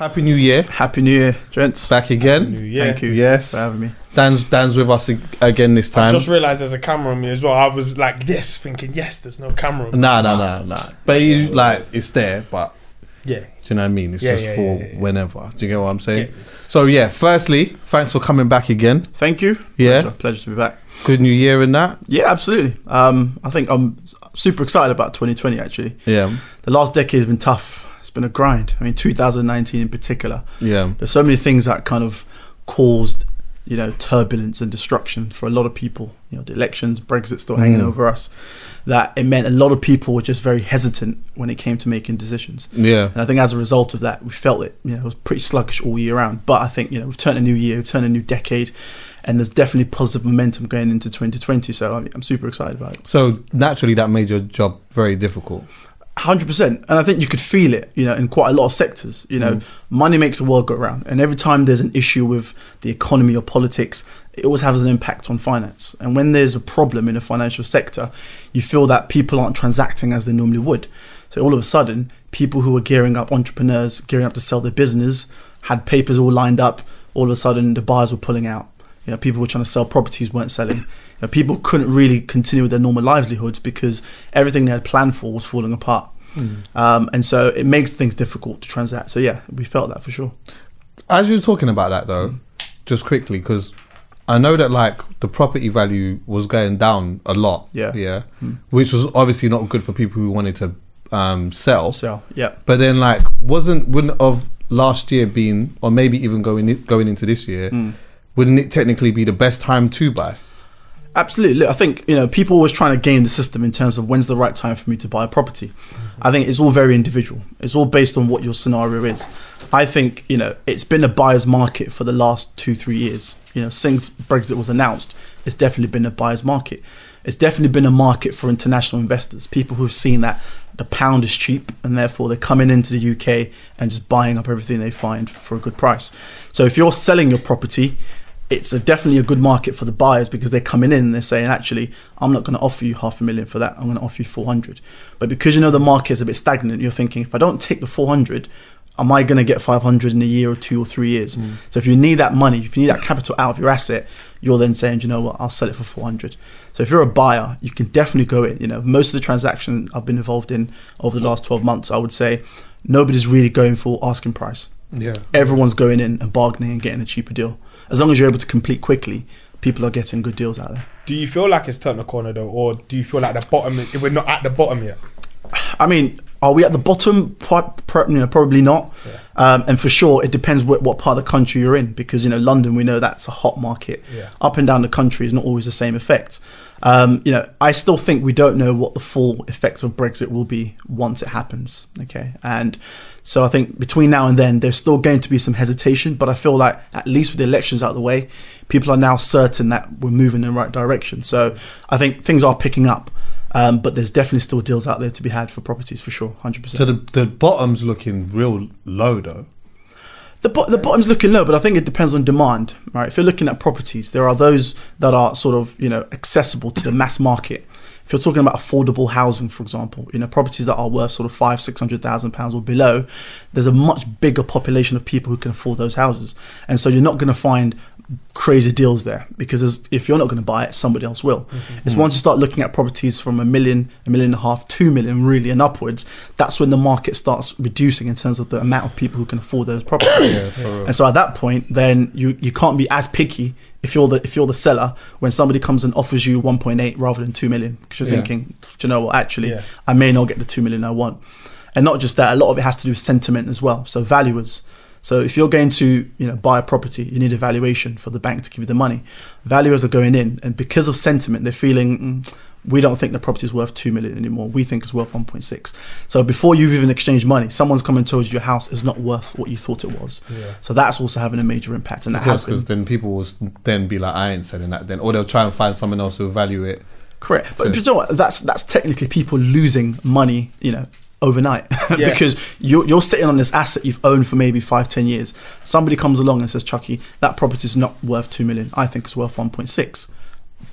Happy New Year. Happy New Year, gents. Back again. New Year. Thank you Yes. for having me. Dan's Dan's with us ag- again this time. I just realised there's a camera on me as well. I was like this, thinking, yes, there's no camera. On me. Nah, nah, nah, nah. But you like it's there, but Yeah. do you know what I mean? It's Yeah, just yeah, for yeah, yeah. whenever. Do you get what I'm saying? Get. So yeah, firstly, thanks for coming back again. Thank you. Yeah. Pleasure, pleasure to be back. Good New Year and that. Yeah, absolutely. Um, I think I'm super excited about 2020. Actually, Yeah, the last decade has been tough. It's been a grind. I mean, 2019 in particular. yeah, There's so many things that kind of caused, you know, turbulence and destruction for a lot of people. You know, the elections, Brexit still hanging Mm. over us. That it meant a lot of people were just very hesitant when it came to making decisions. yeah. And I think as a result of that, we felt it. You know, it was pretty sluggish all year round. But I think you know we've turned a new year, we've turned a new decade, and there's definitely positive momentum going into 2020. So I'm, I'm super excited about it. So naturally, that made your job very difficult. Hundred percent, and I think you could feel it. You know, in quite a lot of sectors. You know, mm. money makes the world go round, and every time there's an issue with the economy or politics, it always has an impact on finance. And when there's a problem in the financial sector, you feel that people aren't transacting as they normally would. So all of a sudden, people who were gearing up, entrepreneurs gearing up to sell their business, had papers all lined up. All of a sudden, the buyers were pulling out. You know, people were trying to sell properties, weren't selling. People couldn't really continue with their normal livelihoods because everything they had planned for was falling apart. Um, and so it makes things difficult to transact. So yeah, we felt that for sure. As you're talking about that though, just quickly because I know that like the property value was going down a lot. Yeah. yeah, which was obviously not good for people who wanted to um, sell. So yeah, But then, like, wasn't wouldn't of last year been, or maybe even going going into this year, wouldn't it technically be the best time to buy? Absolutely. I think you know people always trying to game the system in terms of when's the right time for me to buy a property. I think it's all very individual. It's all based on what your scenario is. I think you know it's been a buyer's market for the last two three years. You know since Brexit was announced, it's definitely been a buyer's market. It's definitely been a market for international investors, people who've seen that the pound is cheap and therefore they're coming into the UK and just buying up everything they find for a good price. So if you're selling your property, it's a, definitely a good market for the buyers because they're coming in and they're saying, actually, I'm not going to offer you half a million for that. I'm going to offer you 400. But because you know the market is a bit stagnant, you're thinking, if I don't take the 400, am I going to get 500 in a year or two or three years? Mm. So if you need that money, if you need that capital out of your asset, you're then saying, you know what, I'll sell it for 400. So if you're a buyer, you can definitely go in. You know, most of the transactions I've been involved in over the last 12 months, I would say nobody's really going for asking price Yeah, everyone's going in and bargaining and getting a cheaper deal. As long as you're able to complete quickly, people are getting good deals out there. Do you feel like it's turned the corner though, or do you feel like the bottom? We're not at the bottom yet. I mean, are we at the bottom? Pro- pro- you know, probably not. Um, and for sure, it depends what, what part of the country you're in because you know London, we know that's a hot market. Yeah. Up and down the country is not always the same effect. Um, you know, I still think we don't know what the full effects of Brexit will be once it happens. Okay, and so I think between now and then, there's still going to be some hesitation. But I feel like at least with the elections out of the way, people are now certain that we're moving in the right direction. So I think things are picking up. Um, but there's definitely still deals out there to be had for properties for sure, hundred percent. so the the bottom's looking real low though. The, bo- the bottom's looking low, but I think it depends on demand, right? If you're looking at properties, there are those that are sort of, you know, accessible to the mass market. If you're talking about affordable housing, for example, you know, properties that are worth sort of five, six hundred thousand pounds or below, there's a much bigger population of people who can afford those houses, and so you're not going to find crazy deals there because if you're not going to buy it, somebody else will. Mm-hmm. It's once you start looking at properties from a million, a million and a half, two million, really, and upwards, that's when the market starts reducing in terms of the amount of people who can afford those properties. And so at that point, then you, you can't be as picky if you're the if you're the seller when somebody comes and offers you 1.8 rather than 2 million because you're Yeah. thinking, do you know what? Actually, Yeah. I may not get the 2 million I want. And not just that, a lot of it has to do with sentiment as well. So valuers. So if you're going to you know buy a property, you need a valuation for the bank to give you the money. Valuers are going in, and because of sentiment, they're feeling. Mm, we don't think the property is worth two million anymore. We think it's worth 1.6. So before you've even exchanged money, someone's come and told you your house is not worth what you thought it was. Yeah. So that's also having a major impact, and that Because has then people will then be like, I ain't selling that then, or they'll try and find someone else who will value it. correct. But So- you know what? That's that's technically people losing money, you know, overnight Yeah. because you're you're sitting on this asset you've owned for maybe five, ten years. Somebody comes along and says, "Chuckie, that property is not worth two million. I think it's worth 1.6."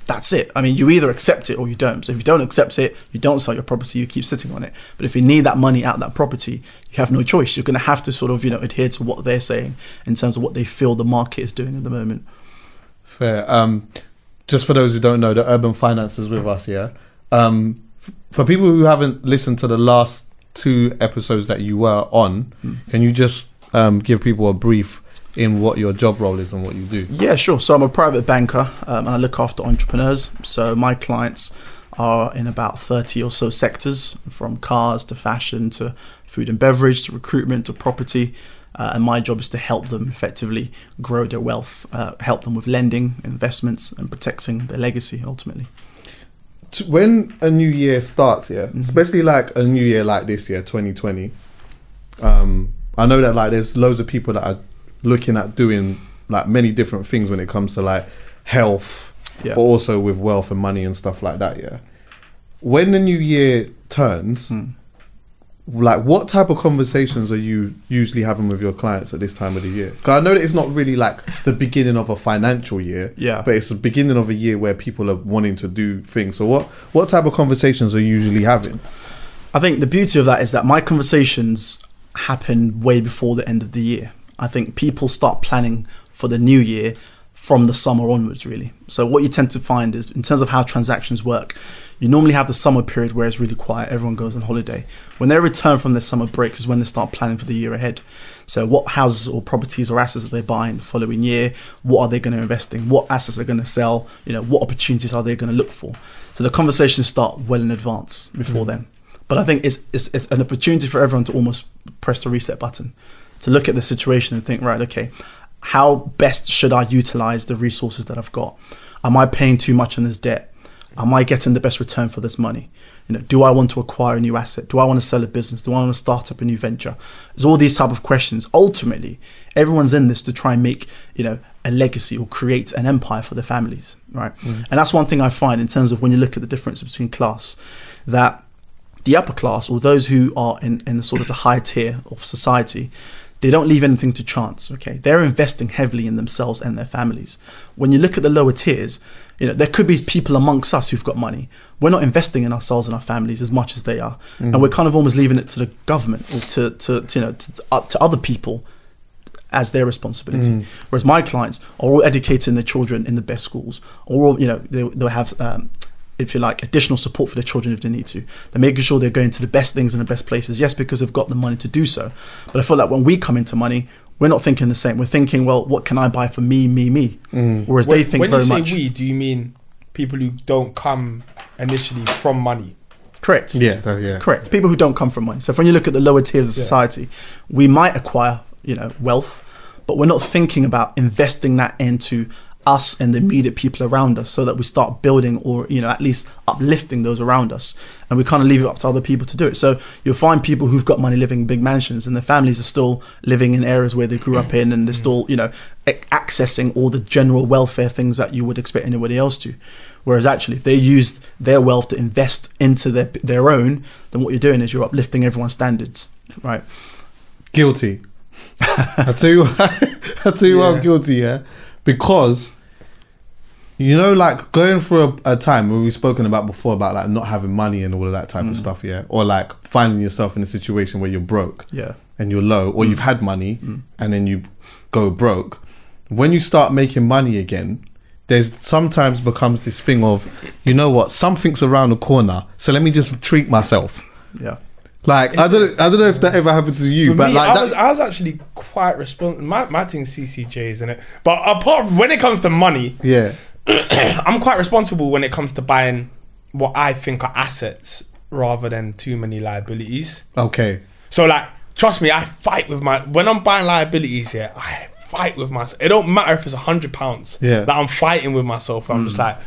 that's it. I mean, you either accept it or you don't. So if you don't accept it, you don't sell your property, you keep sitting on it. But if you need that money out of that property, you have no choice. You're going to have to sort of, you know, adhere to what they're saying in terms of what they feel the market is doing at the moment. Fair. Um, just for those who don't know, the Urban Financier with us here. Um, for people who haven't listened to the last two episodes that you were on, can you just um, give people a brief in what your job role is and what you do? Yeah, sure. So I'm a private banker um, and I look after entrepreneurs. So my clients are in about 30 or so sectors from cars to fashion to food and beverage to recruitment to property. Uh, and my job is to help them effectively grow their wealth, uh, help them with lending, investments, and protecting their legacy ultimately. When a new year starts, yeah, especially like a new year like this year, 2020, um, I know that like there's loads of people that are looking at doing like many different things when it comes to like health, Yeah. but also with wealth and money and stuff like that. Yeah. When the new year turns, Hmm. like what type of conversations are you usually having with your clients at this time of the year? Because I know that it's not really like the beginning of a financial year, Yeah. but it's the beginning of a year where people are wanting to do things. So what what type of conversations are you usually having? I think the beauty of that is that my conversations happen way before the end of the year. I think people start planning for the new year from the summer onwards, really. So, what you tend to find is, in terms of how transactions work, you normally have the summer period where it's really quiet, everyone goes on holiday. When they return from their summer break is when they start planning for the year ahead. So, what houses or properties or assets are they buying the following year? What are they going to invest in? What assets are they going to sell? You know, what opportunities are they going to look for? So, the conversations start well in advance before mm. then. But I think it's, it's it's an opportunity for everyone to almost press the reset button, to look at the situation and think, right, okay, how best should I utilize the resources that I've got? Am I paying too much on this debt? Am I getting the best return for this money? You know, do I want to acquire a new asset? Do I want to sell a business? Do I want to start up a new venture? There's all these type of questions. Ultimately, everyone's in this to try and make you know a legacy or create an empire for their families, right? Mm. And that's one thing I find in terms of when you look at the difference between class, that the upper class or those who are in, in the sort of the high tier of society they don't leave anything to chance okay? They're investing heavily in themselves and their families. When you look at the lower tiers you know there could be people amongst us who've got money. We're not investing in ourselves and our families as much as they are. And we're kind of almost leaving it to the government or to, to, to you know to, uh, to other people as their responsibility. Whereas my clients are all educating their children in the best schools, or you know they, they'll have, um, if you like, additional support for their children if they need to. They're making sure they're going to the best things and the best places. Yes, because they've got the money to do so. But I feel like when we come into money, we're not thinking the same. We're thinking, well, what can I buy for me, me, me? Mm. Whereas When, they think when very you say much. we, do you mean people who don't come initially from money? Correct. Yeah, that, yeah. Correct. People who don't come from money. So when you look at the lower tiers of society, we might acquire, you know, wealth, but we're not thinking about investing that into us and the immediate people around us so that we start building or, you know, at least uplifting those around us. And we kind of leave it up to other people to do it. So you'll find people who've got money living in big mansions and their families are still living in areas where they grew up in and they're mm. still, you know, accessing all the general welfare things that you would expect anybody else to. Whereas actually, if they used their wealth to invest into their their own, then what you're doing is you're uplifting everyone's standards, right? Guilty. I tell you, I tell you, why I'm guilty. Yeah, because you know, like going through a, a time where we've spoken about before about like not having money and all of that type of mm. stuff. Yeah, or like finding yourself in a situation where you're broke. Yeah, and you're low, or you've mm. had money mm. and then you go broke. When you start making money again, there's sometimes becomes this thing of, you know what, something's around the corner, so let me just treat myself. yeah, Like I don't, I don't know if that ever happened to you, For but me, like I was, I was actually quite responsible. My, my thing's CCJs in it, but apart when it comes to money, yeah, I'm quite responsible when it comes to buying what I think are assets rather than too many liabilities. okay, So like, trust me, I fight with my when I'm buying liabilities. Yeah, I fight with myself. It don't matter if it's a hundred pounds. Yeah. that I'm fighting with myself. I'm just hmm. like,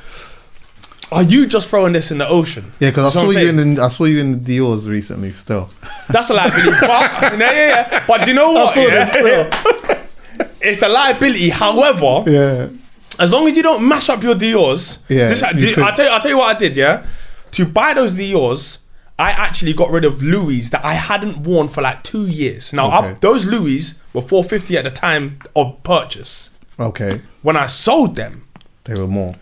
are you just throwing this in the ocean? yeah, because I saw you saying. in the, I saw you in the Dior's recently. Still, That's a liability. but, yeah, yeah, yeah. But do you know what? yeah? it's a liability. However, yeah, as long as you don't mash up your Dior's, Yeah, this, you could. I'll tell you, I'll tell you what I did. Yeah, to buy those Dior's, I actually got rid of Louis that I hadn't worn for like two years. Now, Okay. up, those Louis were four fifty at the time of purchase. okay, When I sold them, they were more.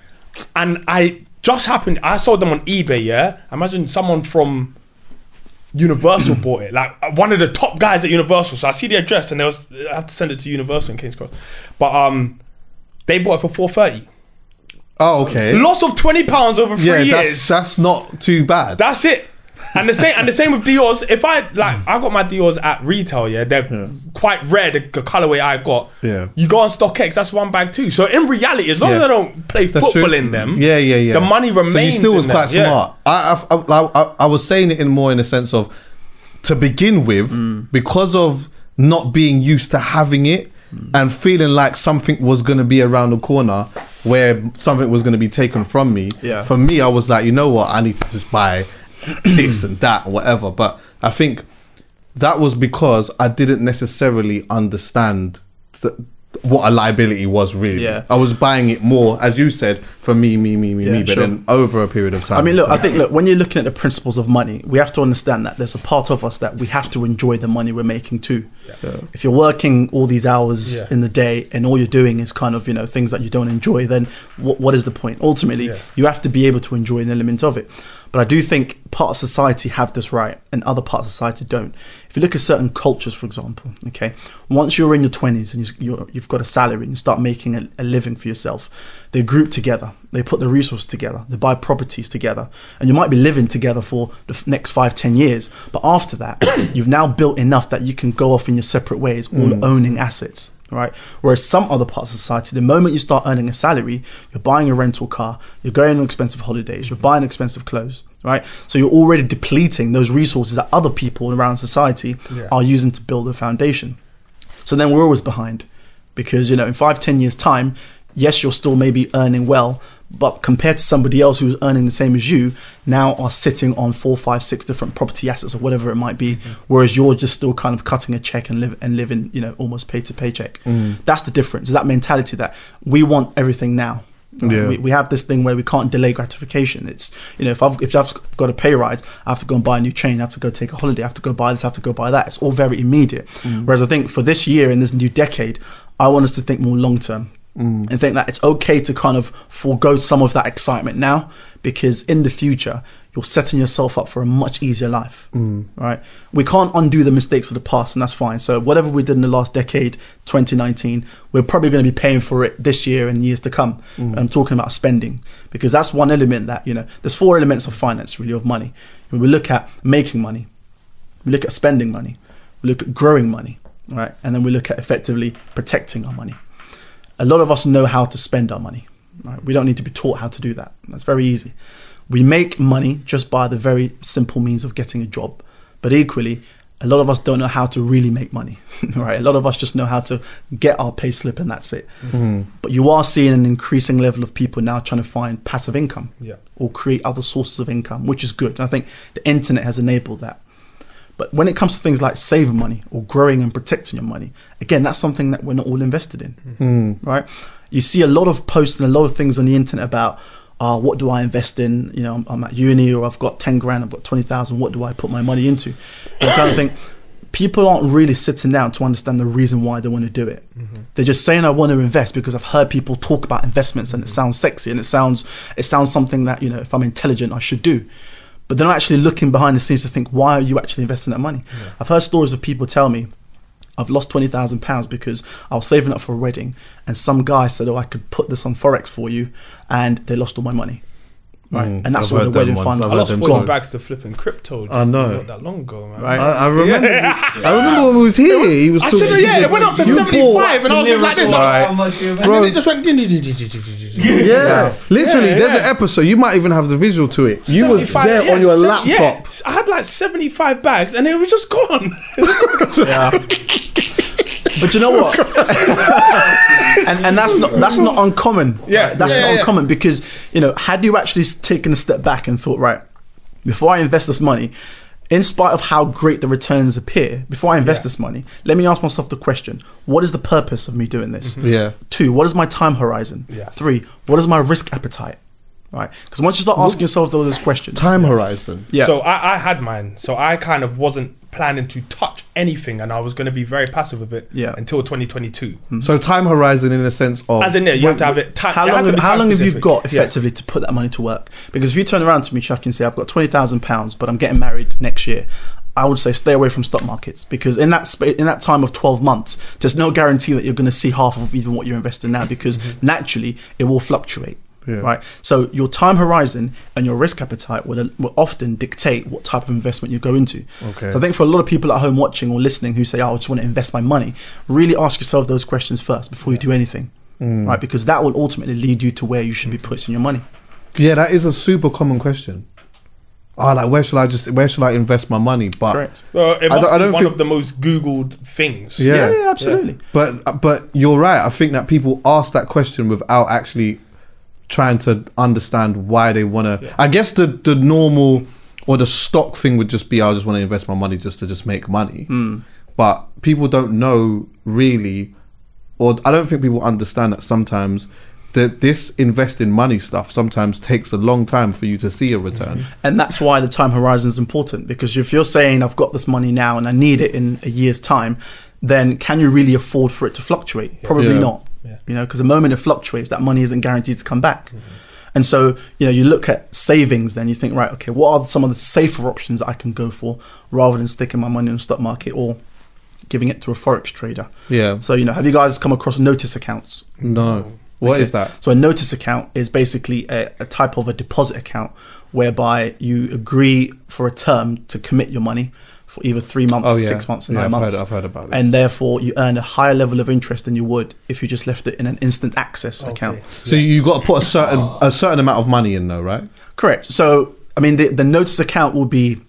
and I just happened. I sold them on eBay. Yeah, imagine someone from Universal bought it, like uh, one of the top guys at Universal. So I see the address, and they was I have to send it to Universal in Kings Cross, but um, they bought it for four thirty. Oh, okay. Loss of twenty pounds over three yeah, years. that's that's not too bad. That's it. And the same and the same with Dior's. If I like, I got my Dior's at retail. Yeah, they're quite rare. The, the colorway I got. Yeah. You go on StockX, that's one bag too. So in reality, as long as I don't play That's football true. in them, Yeah, yeah, yeah. the money remains. So you still was quite them. Yeah. smart. I, I, I, I, I was saying it in more in the sense of to begin with, Mm. because of not being used to having it and feeling like something was going to be around the corner where something was going to be taken from me. Yeah. For me, I was like, you know what? I need to just buy this and that or whatever. But I think that was because I didn't necessarily understand th- what a liability was really. Yeah. I was buying it more, as you said, for me, me, me, me, Yeah, me, but sure. then over a period of time. I mean, look, I think look when you're looking at the principles of money, we have to understand that there's a part of us that we have to enjoy the money we're making too. Yeah. If you're working all these hours in the day and all you're doing is kind of you know things that you don't enjoy, then what, what is the point? Ultimately, you have to be able to enjoy an element of it. But I do think part of society have this right, and other parts of society don't. If you look at certain cultures, for example, okay, once you're in your 20s and you, you've got a salary and you start making a, a living for yourself, they group together, they put the resources together, they buy properties together, and you might be living together for the next five, ten years. But after that, you've now built enough that you can go off in your separate ways, all mm. owning assets right? Whereas some other parts of society, the moment you start earning a salary, you're buying a rental car, you're going on expensive holidays, you're buying expensive clothes, right? So you're already depleting those resources that other people around society Yeah. are using to build a foundation. So then we're always behind because, you know, in five, ten years' time, yes, you're still maybe earning well, but compared to somebody else who's earning the same as you, now are sitting on four, five, six different property assets or whatever it might be, mm-hmm. whereas you're just still kind of cutting a check and live and living, you know, almost pay to paycheck. Mm. That's the difference. Is that mentality that we want everything now. right? Yeah. We, we have this thing where we can't delay gratification. It's you know if I've if I've got a pay rise, I have to go and buy a new chain. I have to go take a holiday. I have to go buy this. I have to go buy that. It's all very immediate. Mm. Whereas I think for this year and this new decade, I want us to think more long term Mm. and think that it's okay to kind of forego some of that excitement now because in the future you're setting yourself up for a much easier life. Mm. Right? We can't undo the mistakes of the past and that's fine. So whatever we did in the last decade 2019 we're probably going to be paying for it this year and years to come. Mm. I'm talking about spending because that's one element that you know there's four elements of finance really of money. We look at making money we look at spending money we look at growing money right? And then we look at effectively protecting our money a lot of us know how to spend our money. Right? We don't need to be taught how to do that. That's very easy. We make money just by the very simple means of getting a job. But equally, a lot of us don't know how to really make money. right? A lot of us just know how to get our pay slip and that's it. Mm-hmm. But you are seeing an increasing level of people now trying to find passive income Yeah. or create other sources of income, which is good. And I think the internet has enabled that. But when it comes to things like saving money or growing and protecting your money, again, that's something that we're not all invested in, mm-hmm. right? You see a lot of posts and a lot of things on the internet about, uh, what do I invest in? You know, I'm, I'm at uni or I've got 10 grand, I've got 20,000. What do I put my money into? And I kind of think people aren't really sitting down to understand the reason why they want to do it. Mm-hmm. They're just saying I want to invest because I've heard people talk about investments and it mm-hmm. sounds sexy and it sounds it sounds something that you know if I'm intelligent I should do. But they're not actually looking behind the scenes to think why are you actually investing that money? I've heard stories of people tell me I've lost twenty thousand pounds because I was saving up for a wedding and some guy said, "Oh, I could put this on forex for you," and they lost all my money. Right, Mm, and that's I've all the wedding ones. fund. I've I heard lost them forty gone. bags to flipping crypto. Just I know. not that long ago, man. Right. I, I remember. I remember when we was here. He was I talking. should have. Yeah, it went up to seventy five, and I was just like this. Right. And Bro. then it just went. Yeah, literally. Yeah, there's an episode. You might even have the visual to it. You was there yeah, on your se- laptop. yeah. I had like seventy five bags, and it was just gone. Yeah. But you know what? and and that's not that's not uncommon. Yeah. right? that's Yeah, not yeah, uncommon because you know had you actually taken a step back and thought right before I invest this money. In spite of how great the returns appear, before I invest Yeah. this money, let me ask myself the question: What is the purpose of me doing this? Mm-hmm. Yeah. Two, what is my time horizon? Yeah. Three, what is my risk appetite? Right? Because once you start asking yourself those questions, Time horizon. yeah, So I, I had mine. So I kind of wasn't planning to touch anything, and I was going to be very passive with it Yeah. until 2022. So time horizon in the sense of As in, yeah, you have to have it. Time, How long, have, how long have you got Yeah. effectively to put that money to work? Because if you turn around to me, Chuck, and say, I've got £20,000, but I'm getting married next year, I would say stay away from stock markets because in that spa- in that time of 12 months, there's no guarantee that you're going to see half of even what you're investing now because Mm-hmm. naturally it will fluctuate. Yeah. Right, so your time horizon and your risk appetite will, will often dictate what type of investment you go into. Okay. So I think for a lot of people at home watching or listening who say, "Oh, I just want to invest my money," really ask yourself those questions first before you do anything, Mm. right? Because that will ultimately lead you to where you should be putting your money. yeah, that is a super common question. Oh, like where should I just where should I invest my money? But Correct. Well, it I must don't- I be don't one think- of the most Googled things. Yeah. Yeah, yeah, absolutely. But but you're right. I think that people ask that question without actually trying to understand why they want to. Yeah. I guess the the normal or the stock thing would just be I just want to invest my money just to just make money. Hmm. But people don't know really, or I don't think people understand that sometimes. That this investing money stuff sometimes takes a long time for you to see a return. Mm-hmm. And that's why the time horizon is important because if you're saying I've got this money now and I need it in a year's time, then can you really afford for it to fluctuate? Probably Yeah. not. Yeah. You know, because the moment it fluctuates, that money isn't guaranteed to come back. Mm-hmm. And so, you know, you look at savings, then you think, right, okay, what are some of the safer options that I can go for rather than sticking my money in the stock market or giving it to a forex trader? Yeah. So, you know, have you guys come across notice accounts? No. What Okay. is that? So a notice account is basically a, a type of a deposit account whereby you agree for a term to commit your money for either three months, Oh yeah. six months, and yeah, nine I've months. Heard, I've heard about this. and therefore, you earn a higher level of interest than you would if you just left it in an instant access account. so you got to put a certain a certain amount of money in, though, right? Correct. So, I mean, the, the notice account will be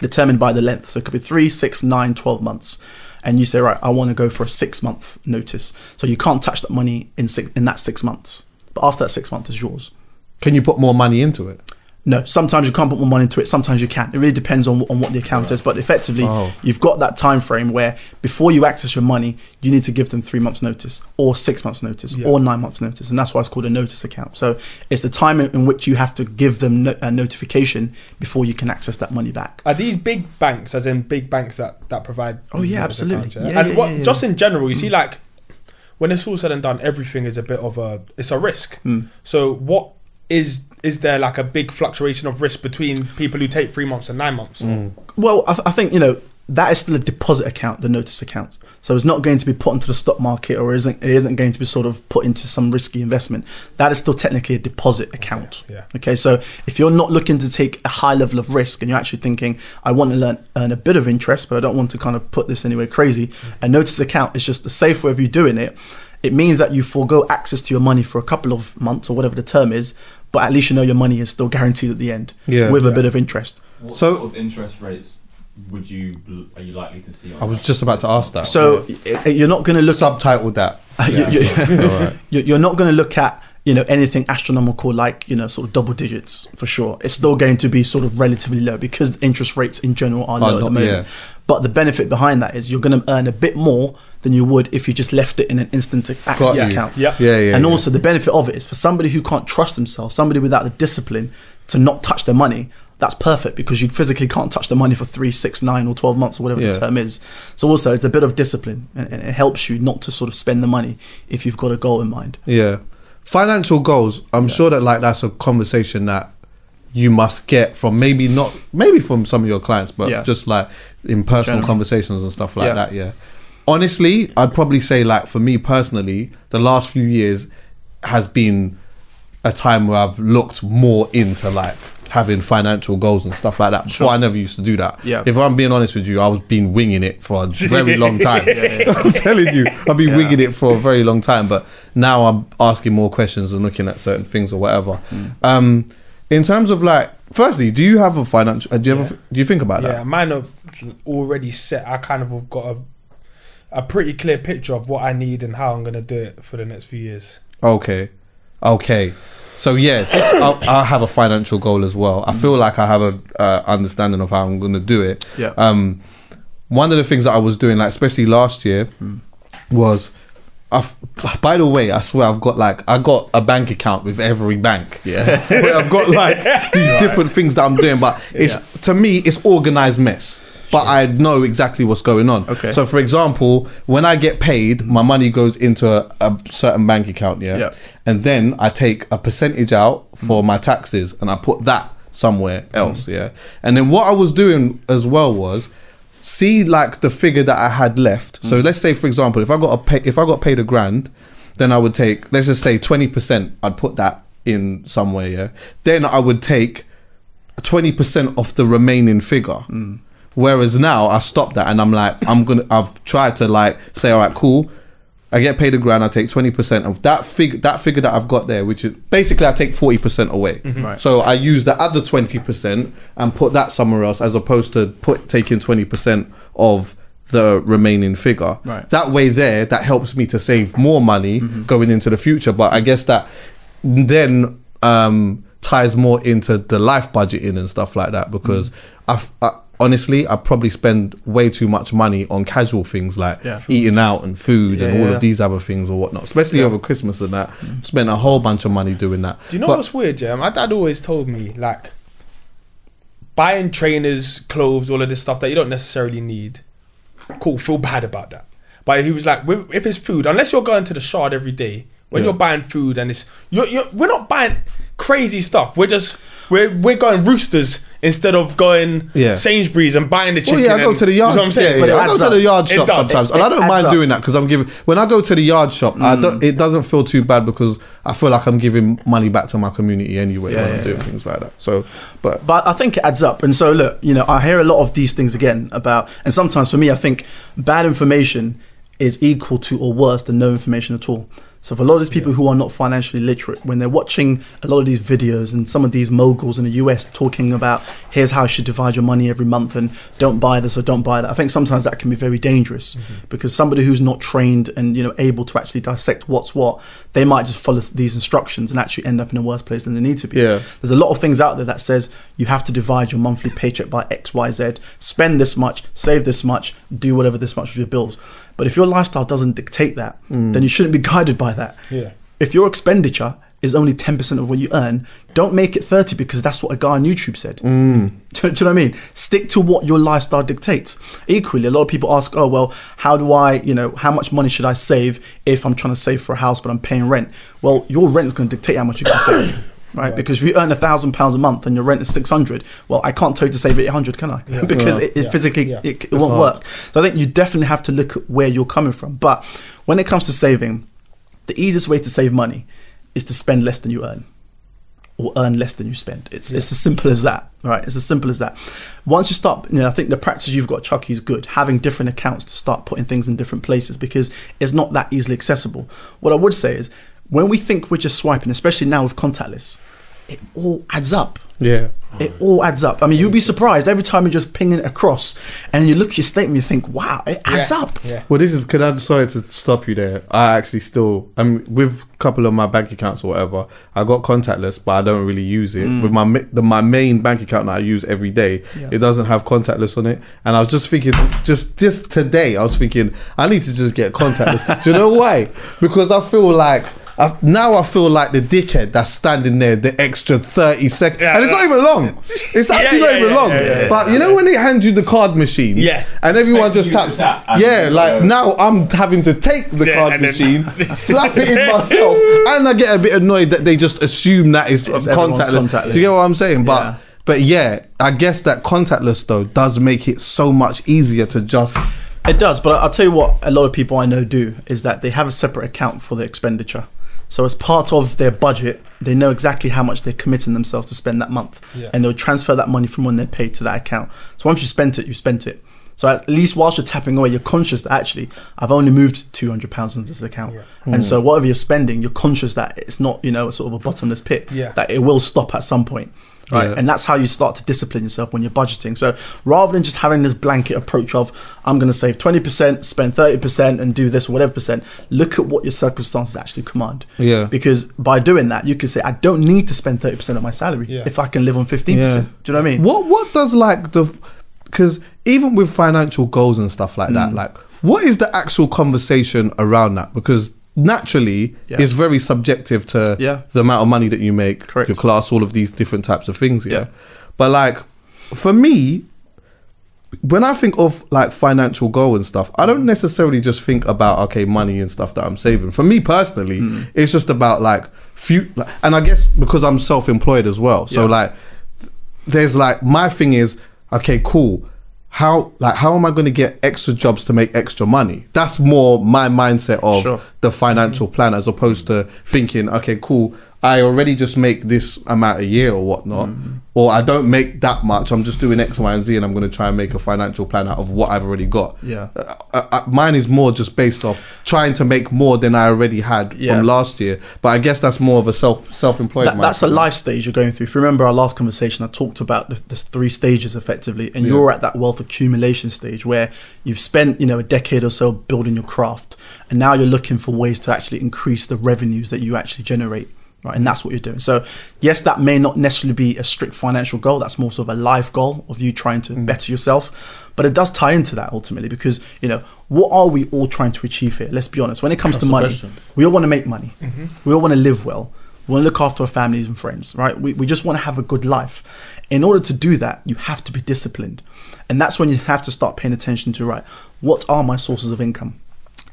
determined by the length. So it could be three, six, nine, 12 months. And you say, right, I want to go for a six month notice. So you can't touch that money in six, in that six months. But after that six months is yours. Can you put more money into it? No, sometimes you can't put more money into it. Sometimes you can. It really depends on, on what the account is. But effectively, Oh. you've got that time frame where before you access your money, you need to give them three months' notice, or six months' notice, Yeah. or nine months' notice, and that's why it's called a notice account. So it's the time in, in which you have to give them no, a notification before you can access that money back. Are these big banks, as in big banks that that provide? Oh, yeah, absolutely. accounts, Yeah, and yeah, what yeah, yeah. just in general, you see, like when it's all said and done, everything is a bit of a it's a risk. Hmm. So what is is there like a big fluctuation of risk between people who take three months and nine months? Mm. Well, I, th- I think you know that is still a deposit account, the notice account. So it's not going to be put into the stock market, or isn't it isn't going to be sort of put into some risky investment. That is still technically a deposit account. yeah. Okay. So if you're not looking to take a high level of risk, and you're actually thinking, I want to learn, earn a bit of interest, but I don't want to kind of put this anywhere crazy, a notice account is just the safe way of you doing it. It means that you forego access to your money for a couple of months or whatever the term is, but at least you know your money is still guaranteed at the end Yeah. with a Yeah. bit of interest. What So- sort of interest rates would you are you likely to see? On I was just about to ask that. So i- you're not going to look subtitled that. you- you- All right. you're you're not going to look at you know anything astronomical like you know sort of double digits for sure. It's still going to be sort of relatively low because interest rates in general are low at the not- moment. yeah. But the benefit behind that is you're going to earn a bit more than you would if you just left it in an instant access Got account. Yeah. Yeah, yeah. and yeah. also the benefit of it is for somebody who can't trust themselves, somebody without the discipline to not touch their money. That's perfect because you physically can't touch the money for three, six, nine, or twelve months or whatever Yeah. the term is. So also it's a bit of discipline and, and it helps you not to sort of spend the money if you've got a goal in mind. Yeah. Financial goals. I'm sure that like that's a conversation that you must get from maybe not maybe from some of your clients, but Yeah. just like in personal Generally. conversations and stuff like Yeah. that. Yeah. Honestly, I'd probably say like for me personally, the last few years has been a time where I've looked more into like having financial goals and stuff like that. Before Sure. I never used to do that. Yeah. If I'm being honest with you, I was been winging it for a very long time. I'm telling you, I've been winging it for a very long time. But now I'm asking more questions and looking at certain things or whatever. Um, in terms of like, firstly, do you have a financial? uh, Do you ever? Do you think about that? Yeah, mine are already set. I kind of have got a a pretty clear picture of what I need and how I'm gonna do it for the next few years. Okay, okay. So yeah, this, I'll, I'll have a financial goal as well. I feel like I have a uh, understanding of how I'm going to do it. Yeah. Um, one of the things that I was doing, like especially last year, was. I've, by the way, I swear I've got like I got a bank account with every bank. Yeah, Where I've got like these different things that I'm doing, but it's to me it's organized mess. But I know exactly what's going on. Okay. So, for example, when I get paid, my money goes into a, a certain bank account, yeah? Yeah. And then I take a percentage out for my taxes and I put that somewhere else, mm. yeah? And then what I was doing as well was see like the figure that I had left. So mm. let's say, for example, if I got a pay, if I got paid a grand, then I would take let's just say twenty percent. I'd put that in somewhere, yeah. Then I would take twenty percent off the remaining figure. Mm. Whereas now I stopped that and I'm like, I'm gonna. I've tried to like say, all right, cool. I get paid a grand. I take twenty percent of that figure. That figure that I've got there, which is basically I take forty percent away. Mm-hmm. Right. So I use the other twenty percent and put that somewhere else, as opposed to put taking twenty percent of the remaining figure. Right. That way, there that helps me to save more money mm-hmm. going into the future. But I guess that then um, ties more into the life budgeting and stuff like that because mm-hmm. I, I honestly I probably spend way too much money on casual things like Yeah. eating out and food and all yeah. of these other things or whatnot, especially over Christmas and that. Spent a whole bunch of money doing that. Do you know But- what's weird, yeah? My dad always told me like buying trainers, clothes, all of this stuff that you don't necessarily need. Cool, feel bad about that. But he was like, if it's food, unless you're going to the shard every day, when Yeah. you're buying food and it's you're, you're we're not buying crazy stuff. We're just we're we're going roosters instead of going Yeah. Sainsbury's and buying the Well, chicken. yeah, I go and- to the you yard. know what I'm saying? Yeah, But yeah, it I go adds to the yard It shop does. sometimes, It- and I don't adds mind up. doing that because I'm giving. When I go to the yard shop, I don't. It doesn't feel too bad because I feel like I'm giving money back to my community anyway Yeah, when I'm doing yeah. things like that. So, but But I think it adds up. And so, look, you know, I hear a lot of these things again about, and sometimes for me, I think bad information is equal to or worse than no information at all. So, for a lot of these people who are not financially literate, when they're watching a lot of these videos and some of these moguls in the US talking about here's how you should divide your money every month and don't buy this or don't buy that, I think sometimes that can be very dangerous mm-hmm. because somebody who's not trained and you know able to actually dissect what's what, they might just follow these instructions and actually end up in a worse place than they need to be. Yeah. There's a lot of things out there that says you have to divide your monthly paycheck by X, Y, Z, spend this much, save this much, do whatever this much with your bills. But if your lifestyle doesn't dictate that, then mm. you shouldn't be guided by that. Yeah. If your expenditure is only 10% of what you earn, don't make it 30 because that's what a guy on YouTube said. Do, mm. do you know what I mean? Stick to what your lifestyle dictates. Equally, a lot of people ask, oh, well, how do I, you know, how much money should I save if I'm trying to save for a house but I'm paying rent? Well, your rent is going to dictate how much you can save. Right, because if you earn a thousand pounds a month and your rent is six hundred, well, I can't tell you to save eight hundred, can I? because Yeah. it, it physically Yeah. it, it won't hard. work. So I think you definitely have to look at where you're coming from. But when it comes to saving, the easiest way to save money is to spend less than you earn or earn less than you spend. It's it's as simple as that. Right? It's as simple as that. Once you start, you know, I think the practice you've got, Chuckie, is good. Having different accounts to start putting things in different places because it's not that easily accessible. What I would say is when we think we're just swiping, especially now with contactless, it all adds up. yeah, It all adds up. I mean, you'd be surprised every time you're just ping it across, and you look at your statement, you think, "Wow, it adds Yeah. up." Yeah. Well, this is. Could I sorry to stop you there? I actually still. I'm with a couple of my bank accounts or whatever. I got contactless, but I don't really use it. Mm. With my the my main bank account that I use every day, Yeah. it doesn't have contactless on it. And I was just thinking, just just today, I was thinking, I need to just get contactless. Do you know why? Because I feel like. I, now I feel like the dickhead that's standing there the extra 30 seconds. Yeah, and it's not even long. It's actually yeah, not even yeah, long. yeah, yeah, yeah. but you know when they hand you the card machine? Yeah. And everyone just taps. tap and yeah, you like now I'm having to take the Yeah, card machine, slap it in myself, and I get a bit annoyed that they just assume that it's, It's contactless. contactless. Do you get what I'm saying? But Yeah. but yeah, I guess that contactless though does make it so much easier to just It does, but I'll tell you what a lot of people I know do is that they have a separate account for the expenditure. So as part of their budget, they know exactly how much they're committing themselves to spend that month, Yeah. and they'll transfer that money from when they're paid to that account. So once you spent it, you spent it. So at least whilst you're tapping away, you're conscious that actually I've only moved two hundred pounds into this account, and so mm. whatever you're spending, you're conscious that it's not you know sort of a bottomless pit. Yeah. That it will stop at some point. Right. Yeah. And that's how you start to discipline yourself when you're budgeting. So rather than just having this blanket approach of I'm going to save 20%, spend 30% and do this whatever percent, look at what your circumstances actually command. Yeah. Because by doing that, you can say I don't need to spend 30% of my salary Yeah. if I can live on 15%. Do you know what I mean? What what does like the because even with financial goals and stuff like Mm. that, like what is the actual conversation around that? Because naturally, Yeah. it's very subjective to Yeah. the amount of money that you make, Correct. your class, all of these different types of things. Yeah, Yeah. but like for me, when I think of like financial goal and stuff, I don't necessarily just think about okay money and stuff that I'm saving. For me personally, Hmm. it's just about like few, and I guess because I'm self-employed as well, so like there's like my thing is okay cool how like how am i going to get extra jobs to make extra money that's more my mindset of Sure. the financial plan as opposed to thinking okay cool i already just make this amount a year or whatnot Mm-hmm. or i don't make that much i'm just doing x y and z and i'm going to try and make a financial plan out of what i've already got Yeah. uh, uh, uh, mine is more just based off trying to make more than i already had Yeah. from last year but i guess that's more of a self self-employed That, that's a life stage you're going through. If you remember our last conversation, I talked about the, the three stages effectively, and you're at that wealth accumulation stage where you've spent you know a decade or so building your craft, and now you're looking for ways to actually increase the revenues that you actually generate. Right, and that's what you're doing. So, yes, that may not necessarily be a strict financial goal. That's more sort of a life goal of you trying to mm. better yourself. But it does tie into that ultimately because you know what are we all trying to achieve here? Let's be honest. When it comes That's to money, question. we all want to make money. Mm-hmm. We all want to live well. We want to look after our families and friends, right? We, we just want to have a good life. In order to do that, you have to be disciplined. And that's when you have to start paying attention to, right, what are my sources of income?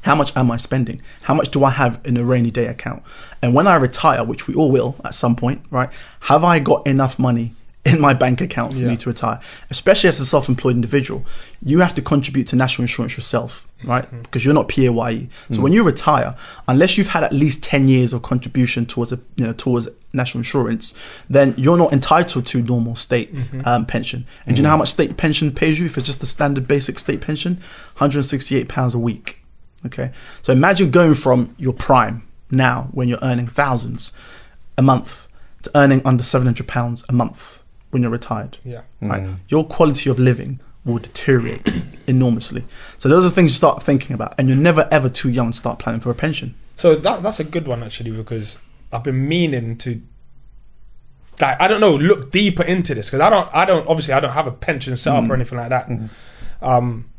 How much am I spending? How much do I have in a rainy day account? And when I retire, which we all will at some point, right, have I got enough money in my bank account for me to retire? Especially as a self employed individual, you have to contribute to national insurance yourself, right? Mm-hmm. Because you're not PAYE. So mm. when you retire, unless you've had at least 10 years of contribution towards a, you know, towards national insurance, then you're not entitled to normal state mm-hmm. um, pension. And do you know mm. how much state pension pays you if it's just the standard basic state pension? 168 pounds a week. Okay. So imagine going from your prime now when you're earning thousands a month to earning under 700 pounds a month when you're retired. Yeah. Right. Mm. Your quality of living will deteriorate enormously. So those are things you start thinking about and you're never ever too young to start planning for a pension. So that that's a good one actually because I've been meaning to like I don't know look deeper into this because I don't I don't obviously I don't have a pension set up mm. or anything like that. Mm-hmm. Um,